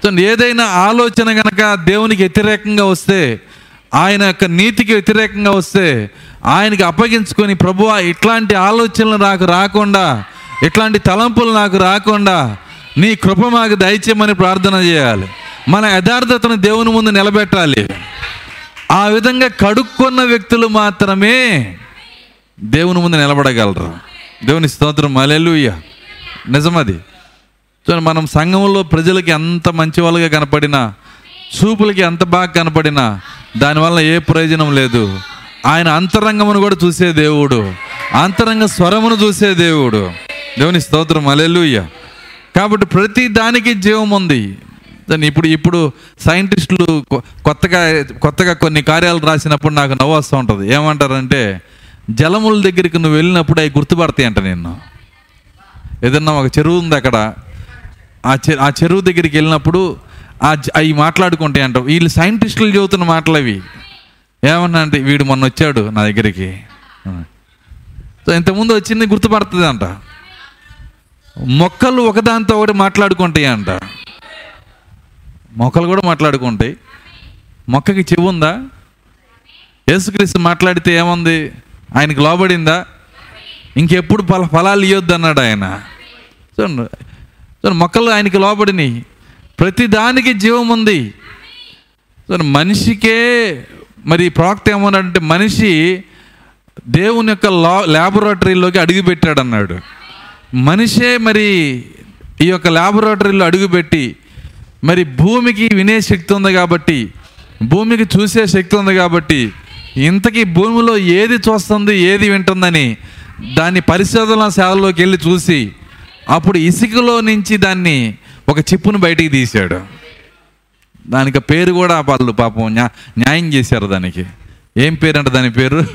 ఏదైనా ఆలోచన గనక దేవునికి వ్యతిరేకంగా వస్తే ఆయన యొక్క నీతికి వ్యతిరేకంగా వస్తే ఆయనకి అప్పగించుకొని ప్రభువా ఇట్లాంటి ఆలోచనలు నాకు రాకుండా ఇట్లాంటి తలంపులు నాకు రాకుండా నీ కృప మాకు దయచేయమని ప్రార్థన చేయాలి. మన యథార్థతను దేవుని ముందు నిలబెట్టాలి. ఆ విధంగా కడుక్కున్న వ్యక్తులు మాత్రమే దేవుని ముందు నిలబడగలరు. దేవుని స్తోత్రం. మలెలుయ్య నిజమది. చూడండి మనం సంఘంలో ప్రజలకి ఎంత మంచి వాళ్ళుగా కనపడినా చూపులకి ఎంత బాగా కనపడినా దానివల్ల ఏ ప్రయోజనం లేదు. ఆయన అంతరంగమును కూడా చూసే దేవుడు. అంతరంగ స్వరమును చూసే దేవుడు. దేవుని స్తోత్రం. అలెలుయ్య కాబట్టి ప్రతి దానికి జీవం ఉంది. దాన్ని ఇప్పుడు ఇప్పుడు సైంటిస్టులు కొత్తగా కొత్తగా కొన్ని కార్యాలు రాసినప్పుడు నాకు నవ్వు వస్తూ ఉంటుంది. ఏమంటారంటే జలముల దగ్గరికి నువ్వు వెళ్ళినప్పుడు అవి గుర్తుపడతాయి అంట నిన్ను. ఏదన్నా ఒక చెరువు ఉంది అక్కడ. ఆ చె ఆ చెరువు దగ్గరికి వెళ్ళినప్పుడు ఆ అవి మాట్లాడుకుంటాయి అంట వీళ్ళు సైంటిస్టులు చదువుతున్న మాటలు అవి. ఏమన్నా అంటే వీడు మొన్న వచ్చాడు నా దగ్గరికి. సో ఇంతకుముందు వచ్చింది గుర్తుపడుతుంది అంట. మొక్కలు ఒకదాంతో ఒకటి మాట్లాడుకుంటాయి అంట. మొక్కలు కూడా మాట్లాడుకుంటాయి. మొక్కకి చెవు ఉందా? యేసుక్రీస్తు మాట్లాడితే ఏముంది? ఆయనకి లోబడిందా? ఇంకెప్పుడు ఫల ఫలాలు ఇవ్వద్దు అన్నాడు ఆయన. చూడండి మొక్కలు ఆయనకి లోబడినాయి. ప్రతి దానికి జీవం ఉంది. మనిషికే మరి ప్రవక్త ఏమన్నాడంటే మనిషి దేవుని యొక్క లా ల్యాబొరేటరీలోకి అడుగుపెట్టాడు అన్నాడు మనిషే మరి ఈ యొక్క ల్యాబొరేటరీలో అడుగుపెట్టి మరి భూమికి వినే శక్తి ఉంది కాబట్టి భూమికి చూసే శక్తి ఉంది కాబట్టి ఇంతకీ భూమిలో ఏది చూస్తుంది ఏది వింటుందని దాన్ని పరిశోధన సేవల్లోకి వెళ్ళి చూసి అప్పుడు ఇసుకలో నుంచి దాన్ని ఒక చిప్పును బయటికి తీశాడు. దానికి పేరు కూడా వాళ్ళు పాపం న్యా- న్యాయం చేశారు దానికి. ఏం పేరు అంటే దాని పేరు?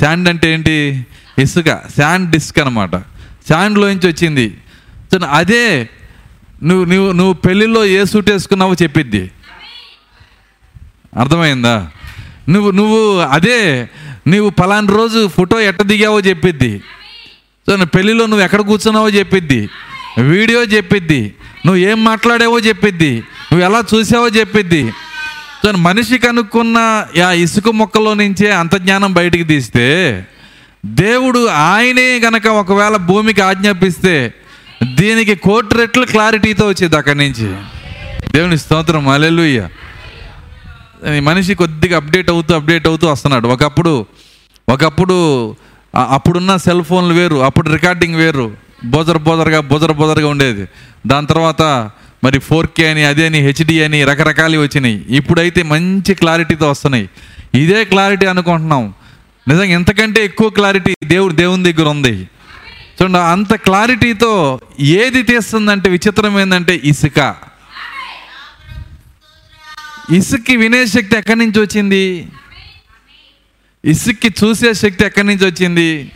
శాండ్ అంటే ఏంటి? ఇసుక శాండ్ డిస్క్ అనమాట శాండ్లోంచి వచ్చింది. అదే నువ్వు నువ్వు నువ్వు పెళ్ళిలో ఏ సూట్ వేసుకున్నావో చెప్పిద్ది. అర్థమైందా? నువ్వు నువ్వు అదే నువ్వు పలానా రోజు ఫోటో ఎట్ట దిగావో చెప్పిద్ది. పెళ్ళిలో నువ్వు ఎక్కడ కూర్చున్నావో చెప్పిద్ది. వీడియో చెప్పిద్ది. నువ్వు ఏం మాట్లాడావో చెప్పిద్ది. నువ్వు ఎలా చూసావో చెప్పిద్ది. సో మనిషి కనుక్కున్న ఆ ఇసుక మొక్కలో నుంచే అంత జ్ఞానం బయటికి తీస్తే దేవుడు ఆయనే గనక ఒకవేళ భూమికి ఆజ్ఞాపిస్తే దీనికి కోటి రెట్లు క్లారిటీతో వచ్చేది అక్కడి నుంచి. దేవుని స్తోత్రం. అలెలుయ్య మనిషి కొద్దిగా అప్డేట్ అవుతూ అప్డేట్ అవుతూ వస్తున్నాడు. ఒకప్పుడు ఒకప్పుడు అప్పుడున్న సెల్ ఫోన్లు వేరు అప్పుడు రికార్డింగ్ వేరు. బోజర్ బోజర్గా బోజర్ బోజర్గా ఉండేది. దాని తర్వాత మరి ఫోర్ కే అని అదే అని హెచ్డి అని రకరకాలు వచ్చినాయి. ఇప్పుడైతే మంచి క్లారిటీతో వస్తున్నాయి. ఇదే క్లారిటీ అనుకుంటున్నాం. నిజంగా ఎంతకంటే ఎక్కువ క్లారిటీ దేవుడు దేవుని దగ్గర ఉంది. చూడండి అంత క్లారిటీతో ఏది తీస్తుందంటే విచిత్రం ఏంటంటే ఇసుక. ఇసుక్కి వినే శక్తి ఎక్కడి నుంచి వచ్చింది? ఇసుక్కి చూసే శక్తి ఎక్కడి నుంచి వచ్చింది?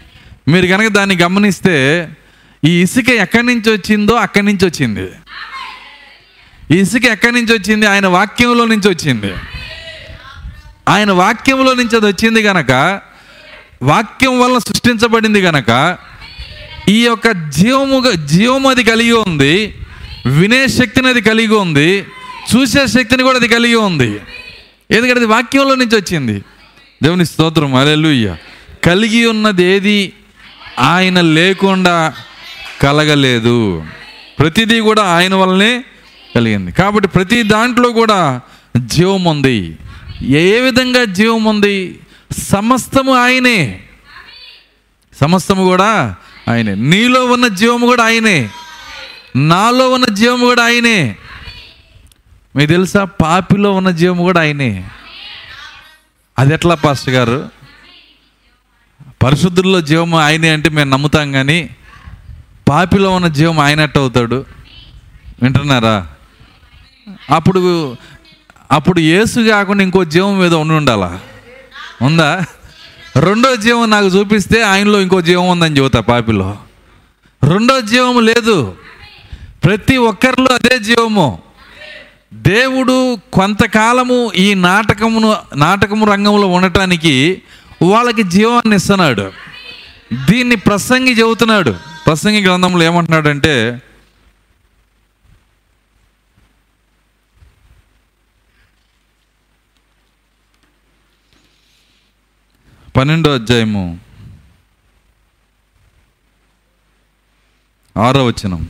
మీరు కనుక దాన్ని గమనిస్తే ఈ ఇసుక ఎక్కడి నుంచి వచ్చిందో అక్కడి నుంచి వచ్చింది. ఈ ఇసుక ఎక్కడి నుంచి వచ్చింది? ఆయన వాక్యంలో నుంచి వచ్చింది. ఆయన వాక్యంలో నుంచి అది వచ్చింది గనక వాక్యం వల్ల సృష్టించబడింది గనక ఈ యొక్క జీవము జీవము అది కలిగి ఉంది వినే శక్తిని అది కలిగి ఉంది చూసే శక్తిని కూడా అది కలిగి ఉంది. ఎందుకంటే అది వాక్యంలో నుంచి వచ్చింది. దేవుని స్తోత్రం అలెలుయ్య కలిగి ఉన్నది ఏది ఆయన లేకుండా కలగలేదు. ప్రతిదీ కూడా ఆయన వల్లనే కలిగింది. కాబట్టి ప్రతి దాంట్లో కూడా జీవం ఉంది. ఏ విధంగా జీవం ఉంది? సమస్తము ఆయనే. సమస్తము కూడా ఆయనే. నీలో ఉన్న జీవము కూడా ఆయనే. నాలో ఉన్న జీవము కూడా ఆయనే. మీకు తెలుసా? పాపిలో ఉన్న జీవము కూడా ఆయనే. అది ఎట్లా పాస్టర్ గారు? పరిశుద్ధుల్లో జీవము ఆయనే అంటే మేము నమ్ముతాం కానీ పాపిలో ఉన్న జీవం ఆయనట్టు అవుతాడు. వింటున్నారా? అప్పుడు అప్పుడు ఏసు కాకుండా ఇంకో జీవం ఏదో ఉండి ఉండాలా? ఉందా? రెండో జీవం నాకు చూపిస్తే ఆయనలో ఇంకో జీవం ఉందని చెబుతా పాపిలో. రెండో జీవము లేదు. ప్రతి ఒక్కరిలో అదే జీవము. దేవుడు కొంతకాలము ఈ నాటకమును నాటకము రంగంలో ఉండటానికి వాళ్ళకి జీవాన్ని ఇస్తున్నాడు. దీన్ని ప్రసంగి చెబుతున్నాడు. ప్రసంగి గ్రంథంలో ఏమంటున్నాడంటే పన్నెండో అధ్యాయము ఆరో వచనం.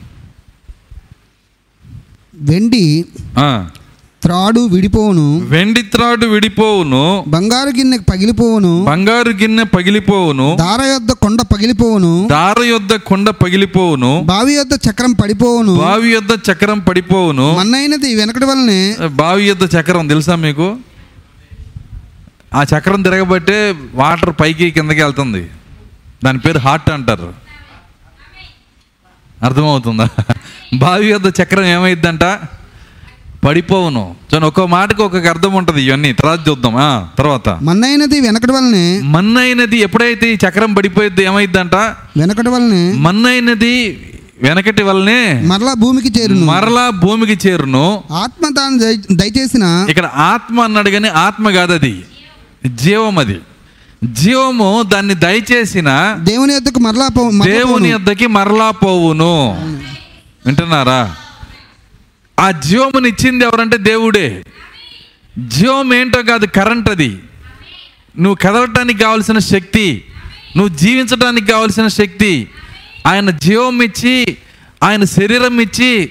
వెండి త్రాడు విడిపోవును. వెండి త్రాడు విడిపోవును. బంగారు గిన్నె పగిలిపోవును. బంగారు గిన్నె పగిలిపోవును. దార యొద్ద కొండ పగిలిపోవును. దార యొద్ద కొండ పగిలిపోవును. బావి యొద్ద చక్రం పడిపోవును. బావి యొద్ద చక్రం పడిపోవును. మన్నైనది వెనకటి వలనే బావి యొద్ద చక్రం తెలుసా మీకు? ఆ చక్రం తిరగబట్టే వాటర్ పైకి కిందకి వెళ్తుంది. దాని పేరు హార్ట్ అంటారు. అర్థమవుతుందా? బావి యొద్ద చక్రం ఏమైందంట పడిపోవును. చూడండి ఒక్కో మాటకు ఒక్కొక్క అర్థం ఉంటుంది ఇవన్నీ. తర్వాత చూద్దాం. ఆ, తర్వాత. మన్నైనది వెనకటి వలనే మన్నైనది ఎప్పుడైతే ఈ చక్రం పడిపోయిద్ది ఏమైందంట వెనకటి వలనే మన్నైనది వెనకటి వల్లనే మరలా భూమికి చేరును. మరలా భూమికి చేరును. ఆత్మ తాను దయ- దయచేసిన ఇక్కడ ఆత్మ అన్నాడు కానీ ఆత్మ కాదు అది జీవం అది. జీవము దాన్ని దయచేసిన దేవుని యొద్దకు మరలా పో- మరలా దేవుని. యొద్దకి మరలా పోవును. వింటున్నారా? ఆ జీవముని ఇచ్చింది ఎవరంటే దేవుడే. జీవం ఏంటో కాదు కరెంట్ అది నువ్వు కదలటానికి కావలసిన శక్తి నువ్వు జీవించడానికి కావలసిన శక్తి ఆయన జీవం ఇచ్చి ఆయన శరీరం ఇచ్చి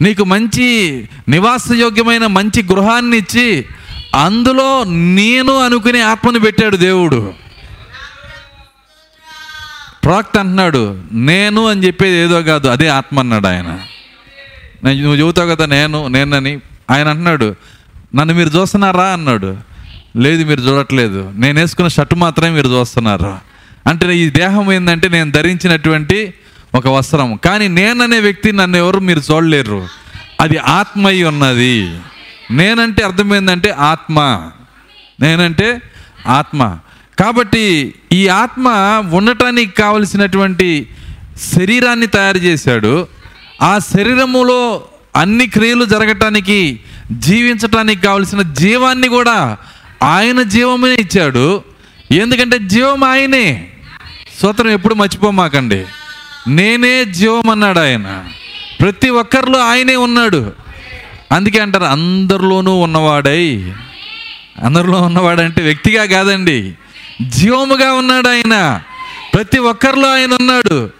నీకు మంచి నివాసయోగ్యమైన మంచి గృహాన్ని ఇచ్చి అందులో నేను అనుకునే ఆత్మను పెట్టాడు దేవుడు. ప్రవక్త అంటున్నాడు నేను అని చెప్పేది ఏదో కాదు అదే ఆత్మ అన్నాడు ఆయన. నేను నువ్వు చెబుతావు కదా నేను నేనని. ఆయన అంటున్నాడు నన్ను మీరు చూస్తున్నారా? అన్నాడు. లేదు మీరు చూడట్లేదు. నేను వేసుకున్న షర్టు మాత్రమే మీరు చూస్తున్నారు? అంటే ఈ దేహం ఏంటంటే నేను ధరించినటువంటి ఒక వస్త్రం కానీ నేననే వ్యక్తి నన్ను ఎవరు మీరు చూడలేరు. అది ఆత్మ అయి ఉన్నది నేనంటే అర్థమైందంటే ఆత్మ. నేనంటే ఆత్మ. కాబట్టి ఈ ఆత్మ ఉండటానికి కావలసినటువంటి శరీరాన్ని తయారు చేశాడు. ఆ శరీరములో అన్ని క్రియలు జరగటానికి జీవించటానికి కావలసిన జీవాన్ని కూడా ఆయన జీవమే ఇచ్చాడు. ఎందుకంటే జీవం ఆయనే. సూత్రం ఎప్పుడు మర్చిపోమాకండి నేనే జీవం అన్నాడు ఆయన. ప్రతి ఒక్కరిలో ఆయనే ఉన్నాడు. అందుకే అంటారు అందరిలోనూ ఉన్నవాడై. అందరిలో ఉన్నవాడంటే వ్యక్తిగా కాదండి. జీవముగా ఉన్నాడు ఆయన. ప్రతి ఒక్కరిలో ఆయన ఉన్నాడు.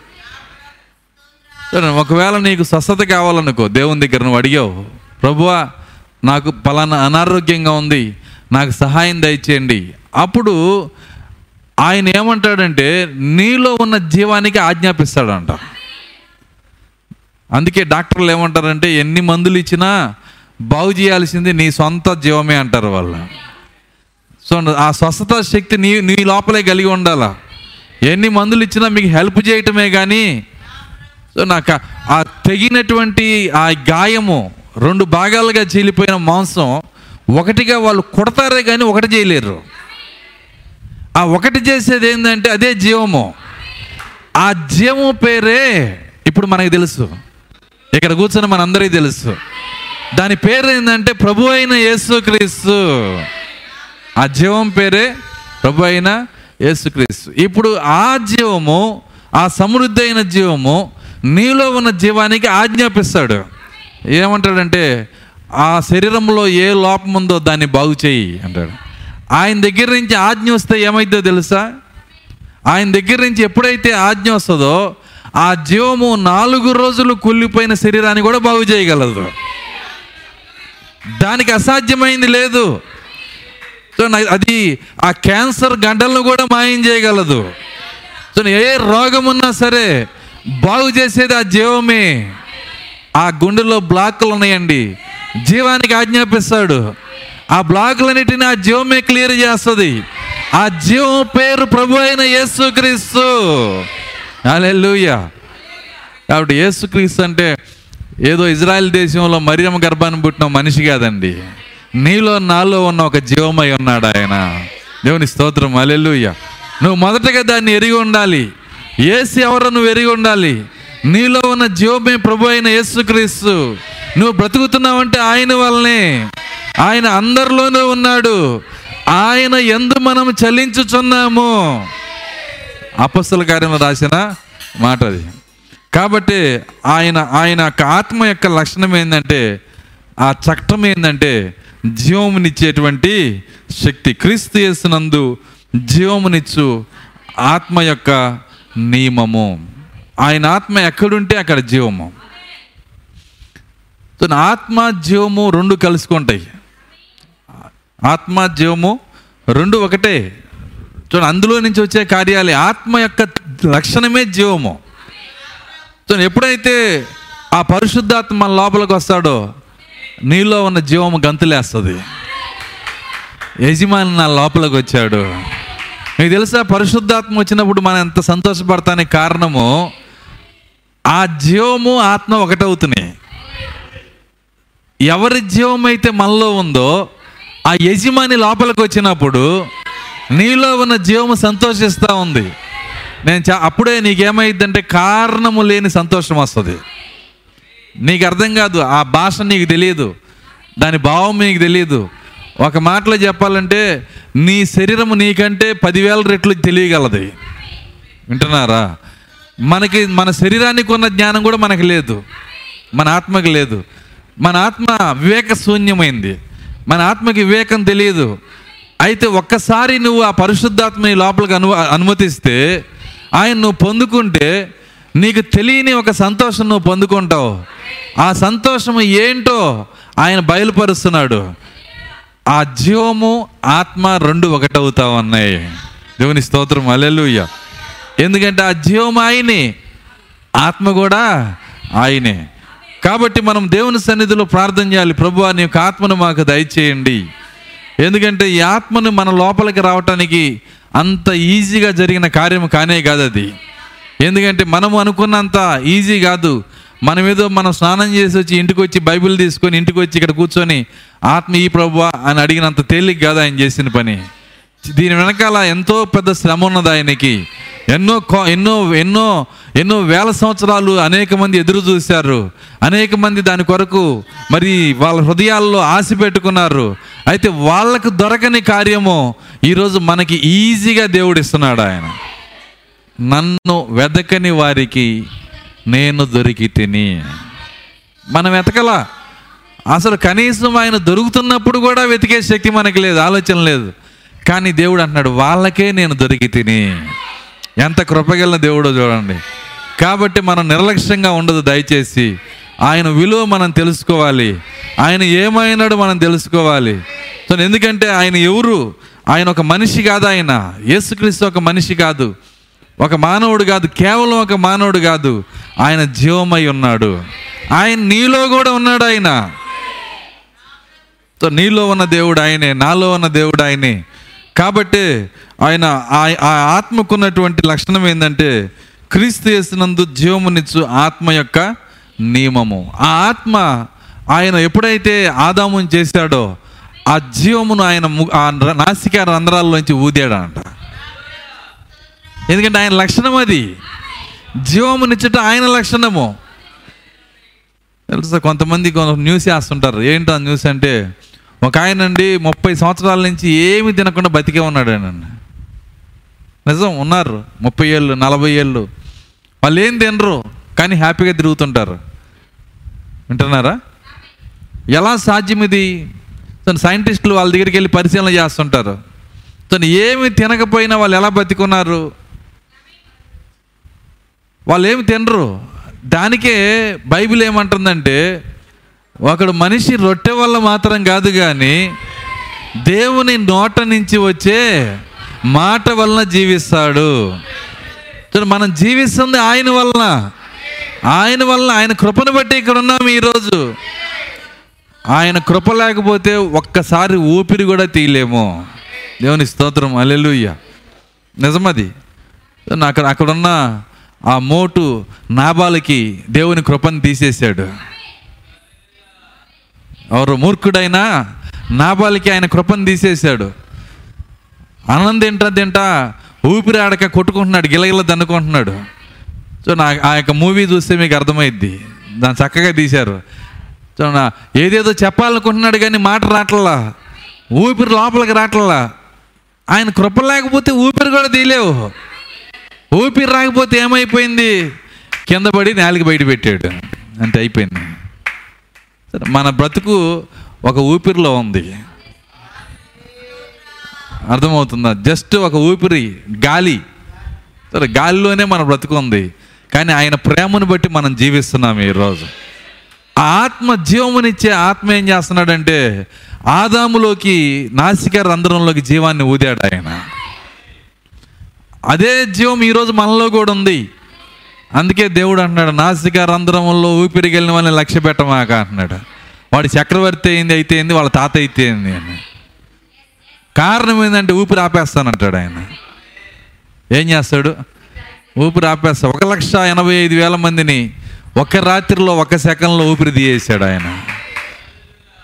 ఒకవేళ నీకు స్వస్థత కావాలనుకో దేవుని దగ్గర నువ్వు అడిగావు ప్రభువా నాకు పలానా అనారోగ్యంగా ఉంది నాకు సహాయం దయచేయండి. అప్పుడు ఆయన ఏమంటాడంటే నీలో ఉన్న జీవానికి ఆజ్ఞాపిస్తాడంట. అందుకే డాక్టర్లు ఏమంటారంటే ఎన్ని మందులు ఇచ్చినా బాగు చేయాల్సింది నీ సొంత జీవమే అంటారు వాళ్ళు. సో ఆ స్వస్థత శక్తి నీ నీ లోపలే కలిగి ఉండాలా? ఎన్ని మందులు ఇచ్చినా మీకు హెల్ప్ చేయటమే కానీ సో నాకు ఆ- ఆ తెగినటువంటి ఆ గాయము రెండు భాగాలుగా చీలిపోయిన మాంసం ఒకటిగా వాళ్ళు కొడతారే కానీ ఒకటి చేయలేరు. ఆ ఒకటి చేసేది ఏంటంటే అదే జీవము. ఆ జీవము పేరే ఇప్పుడు మనకి తెలుసు. ఇక్కడ కూర్చొని మనందరికీ తెలుసు. దాని పేరు ఏంటంటే ప్రభు అయిన యేసుక్రీస్తు ఆ జీవం పేరే ప్రభు అయిన యేసుక్రీస్తు ఇప్పుడు ఆ జీవము ఆ సమృద్ధి అయిన జీవము నీలో ఉన్న జీవానికి ఆజ్ఞాపిస్తాడు. ఏమంటాడంటే ఆ శరీరంలో ఏ లోపం ఉందో దాన్ని బాగు చేయి అంటాడు. ఆయన దగ్గర నుంచి ఆజ్ఞ వస్తే ఏమైందో తెలుసా? ఆయన దగ్గర నుంచి ఎప్పుడైతే ఆజ్ఞ వస్తుందో ఆ జీవము నాలుగు రోజులు కుళ్ళిపోయిన శరీరాన్ని కూడా బాగు చేయగలదు. దానికి అసాధ్యమైంది లేదు. అది ఆ క్యాన్సర్ గంటలను కూడా మాయం చేయగలదు. ఏ రోగం ఉన్నా సరే బాగు చేసేది ఆ జీవమే. ఆ గుండెలో బ్లాక్లు ఉన్నాయండి. జీవానికి ఆజ్ఞాపిస్తాడు. ఆ బ్లాక్లన్నిటిని ఆ జీవమే క్లియర్ చేస్తుంది. ఆ జీవం పేరు ప్రభు అయిన యేసుక్రీస్తు. అలెల్లుయ్యా కాబట్టి యేసుక్రీస్తు అంటే ఏదో ఇజ్రాయెల్ దేశంలో మరియమ్మ గర్భాన్ని పుట్టిన మనిషి కాదండి. నీలో నాలో ఉన్న ఒక జీవమై ఉన్నాడు ఆయన. దేవుని స్తోత్రం అలెలుయ్య నువ్వు మొదటగా దాన్ని ఎరిగి ఉండాలి. ఏసు ఎవరో? నువ్వు ఎరిగి ఉండాలి. నీలో ఉన్న జీవమే ప్రభు అయిన యేసుక్రీస్తు నువ్వు బ్రతుకుతున్నావంటే ఆయన వల్లనే. ఆయన అందరిలోనూ ఉన్నాడు. ఆయన ఎందు మనం చలించుచున్నాము. అపస్సుల కార్యంలో రాసిన మాట అది. కాబట్టి ఆయన ఆయన యొక్క ఆత్మ యొక్క లక్షణం ఏంటంటే ఆ చట్టం ఏంటంటే జీవమునిచ్చేటువంటి శక్తి. క్రీస్తు చేసినందు జీవమునిచ్చు ఆత్మ యొక్క నియమము. ఆయన ఆత్మ ఎక్కడుంటే అక్కడ జీవము. ఆత్మ జీవము రెండు కలుసుకుంటాయి. ఆత్మ జీవము రెండు ఒకటే. చూడండి అందులో నుంచి వచ్చే కార్యాలే ఆత్మ యొక్క లక్షణమే జీవము. సో ఎప్పుడైతే ఆ పరిశుద్ధాత్మ మన లోపలికి వస్తాడో నీలో ఉన్న జీవము గంతులేస్తుంది. యజమాని నా లోపలికి వచ్చాడు. మీకు తెలుసా? పరిశుద్ధాత్మ వచ్చినప్పుడు మనం ఎంత సంతోషపడతానికి కారణము? ఆ జీవము ఆత్మ ఒకటవుతున్నాయి ఎవరి జీవం అయితే మనలో ఉందో ఆ యజమాని లోపలికి వచ్చినప్పుడు నీలో ఉన్న జీవము సంతోషిస్తూ ఉంది. నేను చా అప్పుడే నీకేమైందంటే కారణము లేని సంతోషం వస్తుంది. నీకు అర్థం కాదు ఆ భాష నీకు తెలియదు దాని భావం నీకు తెలియదు ఒక మాటలో చెప్పాలంటే నీ శరీరము నీకంటే పదివేల రెట్లు తెలియగలది. వింటున్నారా? మనకి మన శరీరానికి ఉన్న జ్ఞానం కూడా మనకి లేదు. మన ఆత్మకి లేదు. మన ఆత్మ వివేక శూన్యమైంది. మన ఆత్మకి వివేకం తెలియదు అయితే ఒక్కసారి నువ్వు ఆ పరిశుద్ధాత్మ లోపలికి అను అనుమతిస్తే ఆయన నువ్వు పొందుకుంటే నీకు తెలియని ఒక సంతోషం నువ్వు పొందుకుంటావు. ఆ సంతోషం ఏంటో ఆయన బయలుపరుస్తున్నాడు. ఆ జీవము ఆత్మ రెండు ఒకటవుతా ఉన్నాయి. దేవుని స్తోత్రం అలెలుయ్య ఎందుకంటే ఆ జీవం ఆయనే ఆత్మ కూడా ఆయనే. కాబట్టి మనం దేవుని సన్నిధిలో ప్రార్థన చేయాలి. ప్రభు నీ యొక్క ఆత్మను మాకు దయచేయండి. ఎందుకంటే ఈ ఆత్మను మన లోపలికి రావటానికి అంత ఈజీగా జరిగిన కార్యం కానే కాదు అది. ఎందుకంటే మనము అనుకున్నంత ఈజీ కాదు. మనం ఏదో మనం స్నానం చేసి వచ్చి ఇంటికి వచ్చి బైబిల్ తీసుకొని ఇంటికి వచ్చి ఇక్కడ కూర్చొని ఆత్మ ఈ ప్రభు అని అడిగినంత తేలిక కాదు ఆయన చేసిన పని. దీని వెనకాల ఎంతో పెద్ద శ్రమ ఉన్నది ఆయనకి. ఎన్నో ఎన్నో ఎన్నో ఎన్నో వేల సంవత్సరాలు అనేక మంది ఎదురు చూశారు. అనేక మంది దాని కొరకు మరి వాళ్ళ హృదయాల్లో ఆశ పెట్టుకున్నారు. అయితే వాళ్ళకు దొరకని కార్యము ఈరోజు మనకి ఈజీగా దేవుడు ఇస్తున్నాడు ఆయన. నన్ను వెదకని వారికి నేను దొరికి తిని మనం వెతకలా. అసలు కనీసం ఆయన దొరుకుతున్నప్పుడు కూడా వెతికే శక్తి మనకి లేదు ఆలోచన లేదు. కానీ దేవుడు అంటున్నాడు వాళ్ళకే నేను దొరికి తిని ఎంత కృపగల దేవుడో చూడండి. కాబట్టి మనం నిర్లక్ష్యంగా ఉండదు దయచేసి. ఆయన విలువ మనం తెలుసుకోవాలి. ఆయన ఏమైనాడు మనం తెలుసుకోవాలి. సో ఎందుకంటే ఆయన ఎవరు? ఆయన ఒక మనిషి కాదు ఆయన. యేసుక్రీస్తు ఒక మనిషి కాదు. ఒక మానవుడు కాదు. కేవలం ఒక మానవుడు కాదు. ఆయన జీవమై ఉన్నాడు. ఆయన నీలో కూడా ఉన్నాడు ఆయన. సో నీలో ఉన్న దేవుడు ఆయనే నాలో ఉన్న దేవుడు ఆయనే. కాబట్టి ఆయన ఆ- ఆ ఆత్మకున్నటువంటి లక్షణం ఏంటంటే క్రీస్తు చేసినందు జీవమునిచ్చు ఆత్మ యొక్క నియమము. ఆ ఆత్మ ఆయన ఎప్పుడైతే ఆదాముని చేశాడో ఆ జీవమును ఆయన ము- ఆ నాసిక రంధ్రాల్లోంచి ఊదాడంట. ఎందుకంటే ఆయన లక్షణం అది. జీవమునిచ్చట ఆయన లక్షణము. తెలుసా? కొంతమంది కొంత న్యూస్ వేస్తుంటారు. ఏంటి ఆ న్యూస్ అంటే ఒక ఆయన అండి ముప్పై సంవత్సరాల నుంచి ఏమి తినకుండా బతికే ఉన్నాడు ఆయన నిజం ఉన్నారు. ముప్పై ఏళ్ళు నలభై ఏళ్ళు. వాళ్ళు ఏం తినరు. కానీ హ్యాపీగా తిరుగుతుంటారు. వింటున్నారా? ఎలా సాధ్యం ఇది? తను సైంటిస్టులు వాళ్ళ దగ్గరికి వెళ్ళి పరిశీలన చేస్తుంటారు. తను ఏమి తినకపోయినా వాళ్ళు ఎలా బతికున్నారు? వాళ్ళు ఏమి తినరు. దానికే బైబిల్ ఏమంటుందంటే ఒకడు మనిషి రొట్టె వల్ల మాత్రం కాదు కానీ దేవుని నోట నుంచి వచ్చే మాట వలన జీవిస్తాడు. మనం జీవిస్తుంది ఆయన వలన. ఆయన వల్ల ఆయన కృపను బట్టి ఇక్కడ ఉన్నాం ఈరోజు. ఆయన కృప లేకపోతే ఒక్కసారి ఊపిరి కూడా తీయలేము. దేవుని స్తోత్రం. అల్లెలుయ్య నిజమది. అక్కడ అక్కడున్న ఆ మోటు నాబాలకి దేవుని కృపను తీసేశాడు. ఎవరు మూర్ఖుడైనా నాబాలకి ఆయన కృపను తీసేశాడు. అన్నం తింటా తింటా ఊపిరి ఆడక కొట్టుకుంటున్నాడు గిలగిల దన్నుకుంటున్నాడు సో నా ఆ యొక్క మూవీ చూస్తే మీకు అర్థమైద్ది. దాన్ని చక్కగా తీశారు. సో నా ఏదేదో చెప్పాలనుకుంటున్నాడు కానీ మాట రావట్లా ఊపిరి లోపలికి రావట్లా ఆయన కృప లేకపోతే ఊపిరి కూడా తీయలేవు. ఊపిరి రాకపోతే ఏమైపోయింది? కింద పడి నేలకి బయట పెట్టాడు. అంతే అయిపోయింది. సరే మన బ్రతుకు ఒక ఊపిరిలో ఉంది. అర్థమవుతుందా? జస్ట్ ఒక ఊపిరి గాలి. సరే గాలిలోనే మన బ్రతుకు ఉంది. కానీ ఆయన ప్రేమను బట్టి మనం జీవిస్తున్నాం ఈరోజు. ఆ ఆత్మ జీవమునిచ్చే ఆత్మ ఏం చేస్తున్నాడంటే ఆదాములోకి నాసిక రంధ్రంలోకి జీవాన్ని ఊదాడు ఆయన. అదే జీవం ఈరోజు మనలో కూడా ఉంది. అందుకే దేవుడు అంటున్నాడు నాసిక రంధ్రంలో ఊపిరికి వాళ్ళని లక్ష్య పెట్టమాక అంటున్నాడు. వాడి చక్రవర్తి అయింది అయితే ఏంది? వాళ్ళ తాత అయితే ఏంది అని. కారణం ఏంటంటే ఊపిరి ఆపేస్తానంటాడు ఆయన. ఏం చేస్తాడు? ఊపిరి ఆపేస్తా. ఒక లక్ష ఎనభై ఐదు వేల మందిని ఒక రాత్రిలో ఒక సెకండ్లో ఊపిరి తీయేశాడు ఆయన.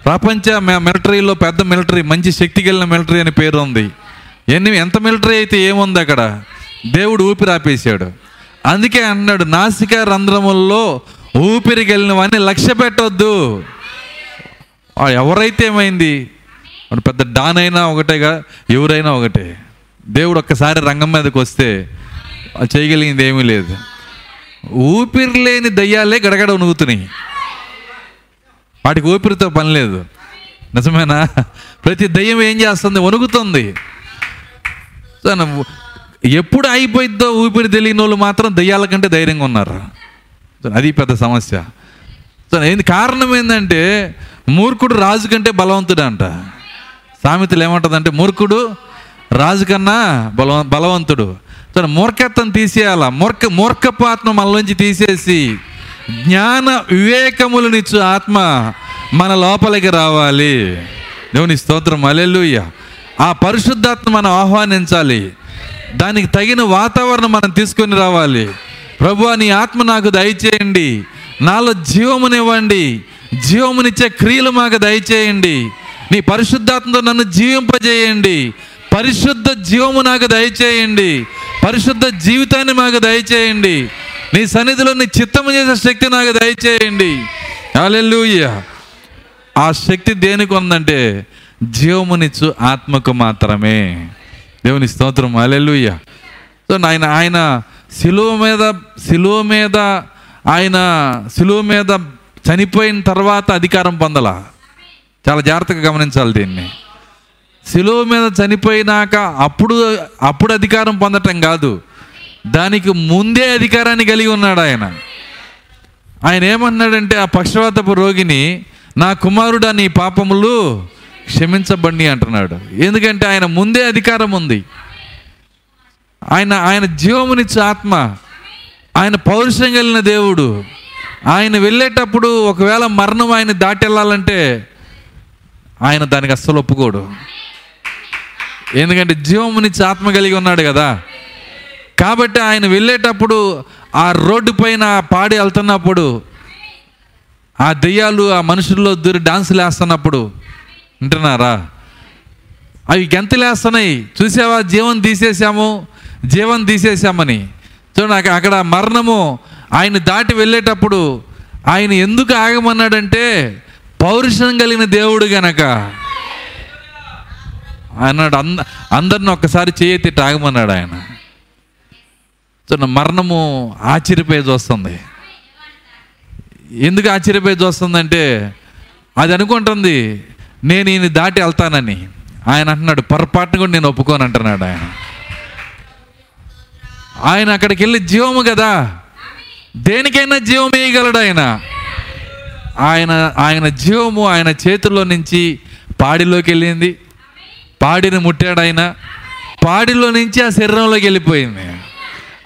ప్రపంచ మిలిటరీలో పెద్ద మిలిటరీ మంచి శక్తి కలిగిన మిలిటరీ అని పేరు ఉంది. ఎన్ని ఎంత మిలిటరీ అయితే ఏముంది అక్కడ? దేవుడు ఊపిరి ఆపేశాడు. అందుకే అన్నాడు నాసిక రంధ్రముల్లో ఊపిరి వెళ్ళినవన్నీ లక్ష్య పెట్టొద్దు. ఎవరైతే ఏమైంది? పెద్ద డాన్ అయినా ఒకటేగా ఎవరైనా ఒకటే. దేవుడు ఒక్కసారి రంగం మీదకి వస్తే చేయగలిగింది ఏమీ లేదు. ఊపిరి లేని దయ్యాలే గడగడ ఉనుగుతున్నాయి వాటికి ఊపిరితో పని లేదు. నిజమేనా? ప్రతి దయ్యం ఏం చేస్తుంది? వణుకుతుంది. సో ఎప్పుడు అయిపోయిద్దో ఊపిరి తెలియని వాళ్ళు మాత్రం దయ్యాల కంటే ధైర్యంగా ఉన్నారు. అది పెద్ద సమస్య. సో ఏంది కారణం ఏంటంటే మూర్ఖుడు రాజు కంటే బలవంతుడు అంట సామెతలు ఏమంటుందంటే మూర్ఖుడు రాజు కన్నా బలవ బలవంతుడు. తన మూర్ఖత్వం తీసేయాల? మూర్ఖ మూర్ఖపు ఆత్మ మనలోంచి తీసేసి జ్ఞాన వివేకములనిచ్చు ఆత్మ మన లోపలికి రావాలి. దేవుని స్తోత్రం. అలెలుయ్య ఆ పరిశుద్ధాత్మ మనం ఆహ్వానించాలి. దానికి తగిన వాతావరణం మనం తీసుకొని రావాలి. ప్రభు నీ ఆత్మ నాకు దయచేయండి. నాలో జీవమునివ్వండి. జీవమునిచ్చే క్రియలు మాకు దయచేయండి. నీ పరిశుద్ధాత్మతో నన్ను జీవింపజేయండి. పరిశుద్ధ జీవము నాకు దయచేయండి. పరిశుద్ధ జీవితాన్ని మాకు దయచేయండి. నీ సన్నిధిలో నీ చిత్తము చేసే శక్తి నాకు దయచేయండి. హల్లెలూయా ఆ శక్తి దేనికి ఉందంటే జీవమునిచ్చు ఆత్మకు మాత్రమే. దేవుని స్తోత్రం. అలెలుయ్య సో ఆయన ఆయన శిలువ మీద శిలువ మీద ఆయన శిలువ మీద చనిపోయిన తర్వాత అధికారం పొందలా? చాలా జాగ్రత్తగా గమనించాలి దీన్ని. శిలువ మీద చనిపోయినాక అప్పుడు అప్పుడు అధికారం పొందటం కాదు. దానికి ముందే అధికారాన్ని కలిగి ఉన్నాడు ఆయన. ఆయన ఏమన్నాడంటే ఆ పక్షవాతపు రోగిని నా కుమారుడా నీ పాపములు క్షమించబండి అంటున్నాడు. ఎందుకంటే ఆయన ముందే అధికారం ఉంది. ఆయన ఆయన జీవమునిచ్చే ఆత్మ ఆయన పౌరుషం కలిగిన దేవుడు. ఆయన వెళ్ళేటప్పుడు ఒకవేళ మరణం ఆయన దాటి వెళ్ళాలంటే ఆయన దానికి అస్సలు ఒప్పుకోడు. ఎందుకంటే జీవమునిచ్చి ఆత్మ కలిగి ఉన్నాడు కదా. కాబట్టి ఆయన వెళ్ళేటప్పుడు ఆ రోడ్డు పైన పాడి వెళ్తున్నప్పుడు ఆ దెయ్యాలు ఆ మనుషుల్లో దూరి డాన్సులు వేస్తున్నప్పుడు వింటున్నారా? అవి గెంతలేస్తున్నాయి చూసావా? జీవం తీసేసాము జీవం తీసేసామని చూడండి అక్కడ మరణము ఆయన దాటి వెళ్ళేటప్పుడు ఆయన ఎందుకు ఆగమన్నాడంటే పౌరుషం కలిగిన దేవుడు గనక. అన్నాడు అంద అందరిని ఒక్కసారి చేయెత్తి తాగమన్నాడు ఆయన. చూడండి మరణము ఆశ్చర్యపోయి చూస్తుంది. ఎందుకు ఆశ్చర్యపోయి చూస్తుందంటే అది అనుకుంటుంది నేను ఈయన దాటి వెళ్తానని. ఆయన అంటున్నాడు పొరపాటును కూడా నేను ఒప్పుకోను అంటున్నాడు ఆయన. ఆయన అక్కడికి వెళ్ళి జీవము కదా. దేనికైనా జీవం వేయగలడు ఆయన. ఆయన ఆయన జీవము ఆయన చేతుల్లో నుంచి పాడిలోకి వెళ్ళింది. పాడిని ముట్టాడు ఆయన. పాడిలో నుంచి ఆ శరీరంలోకి వెళ్ళిపోయింది.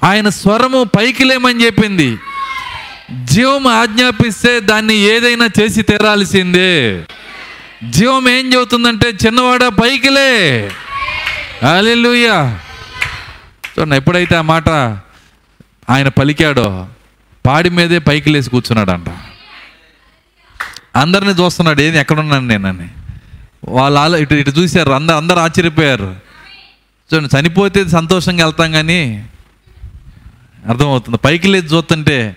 ఆయన స్వరము పైకి లేమని చెప్పింది. జీవం ఆజ్ఞాపిస్తే దాన్ని ఏదైనా చేసి తీరాల్సిందే. జీవం ఏం చెబుతుందంటే చిన్నవాడ పైకిలే అలెలుయ్యా చూడండి ఎప్పుడైతే ఆ మాట ఆయన పలికాడో పాడి మీదే పైకి లేచి కూర్చున్నాడంట. అందరిని చూస్తున్నాడు ఏది ఎక్కడున్నాను నేనని? వాళ్ళు ఆలో ఇటు ఇటు చూశారు అందరు అందరు ఆశ్చర్యపోయారు. చూడండి చనిపోతే సంతోషంగా వెళ్తాం కానీ అర్థమవుతుంది. పైకి లేదు చూస్తుంటే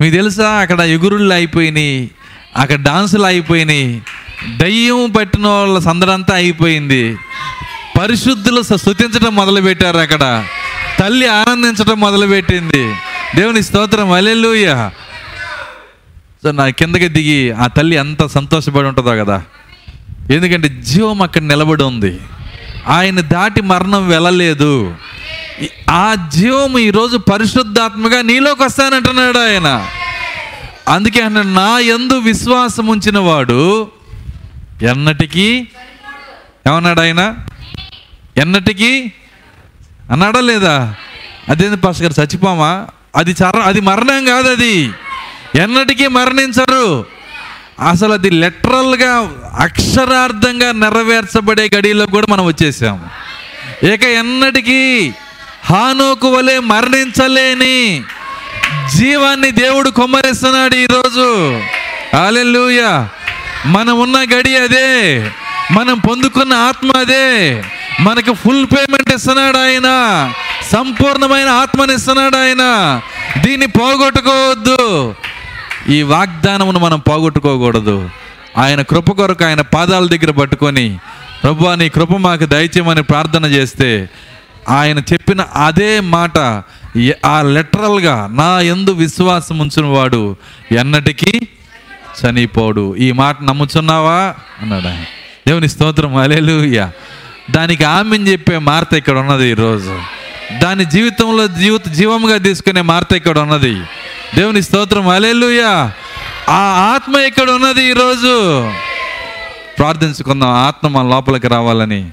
మీకు తెలుసా అక్కడ ఎగురుళ్ళు అయిపోయినాయి అక్కడ డాన్సులు అయిపోయినాయి దయ్యం పట్టిన వాళ్ళ సందడంతా అయిపోయింది. పరిశుద్ధులు స్థుతించడం మొదలుపెట్టారు అక్కడ. తల్లి ఆనందించడం మొదలుపెట్టింది. దేవుని స్తోత్రం అలెలుయ్య సో నా కిందకి దిగి ఆ తల్లి ఎంత సంతోషపడి ఉంటుందో కదా. ఎందుకంటే జీవం అక్కడ నిలబడి ఉంది. ఆయన దాటి మరణం వెళ్ళలేదు. ఆ జీవం ఈరోజు పరిశుద్ధాత్మగా నీలోకి వస్తానంటున్నాడు ఆయన. అందుకే ఆయన నా ఎందు విశ్వాసం ఉంచిన వాడు ఎన్నటికీ ఏమన్నాడు ఆయన? ఎన్నటికీ అన్నాడా లేదా అదేంది పాస్ గారు చచ్చిపోమా? అది చర అది మరణం కాదు అది. ఎన్నటికీ మరణించరు. అసలు అది లెటరల్గా అక్షరార్థంగా నెరవేర్చబడే గడిలో కూడా మనం వచ్చేసాము ఇక ఎన్నటికీ హానోకు వలె మరణించలేని జీవాన్ని దేవుడు కొమ్మరిస్తున్నాడు ఈరోజు. అలెలుయ మనం ఉన్న గడి అదే. మనం పొందుకున్న ఆత్మ అదే. మనకు ఫుల్ పేమెంట్ ఇస్తున్నాడు ఆయన. సంపూర్ణమైన ఆత్మని ఇస్తున్నాడు ఆయన. దీన్ని పోగొట్టుకోవద్దు. ఈ వాగ్దానమును మనం పోగొట్టుకోకూడదు. ఆయన కృప కొరకు ఆయన పాదాల దగ్గర పట్టుకొని ప్రభు నీ కృప మాకు దయచేయమని ప్రార్థన చేస్తే ఆయన చెప్పిన అదే మాట ఆ లెటరల్గా నా ఎందు విశ్వాసం ఉంచిన వాడు ఎన్నటికీ చనిపోడు. ఈ మాట నమ్ముచున్నావా? అన్నాడు ఆయన. దేవుని స్తోత్రం అలేలుయ్య దానికి ఆమెను చెప్పే మార్త ఇక్కడ ఉన్నది ఈరోజు. దాని జీవితంలో జీవిత జీవంగా తీసుకునే మార్త ఇక్కడ ఉన్నది. దేవుని స్తోత్రం అలేలుయ్య ఆ ఆత్మ ఇక్కడ ఉన్నది ఈరోజు? ప్రార్థించుకుందాం ఆత్మ మన లోపలికి రావాలని.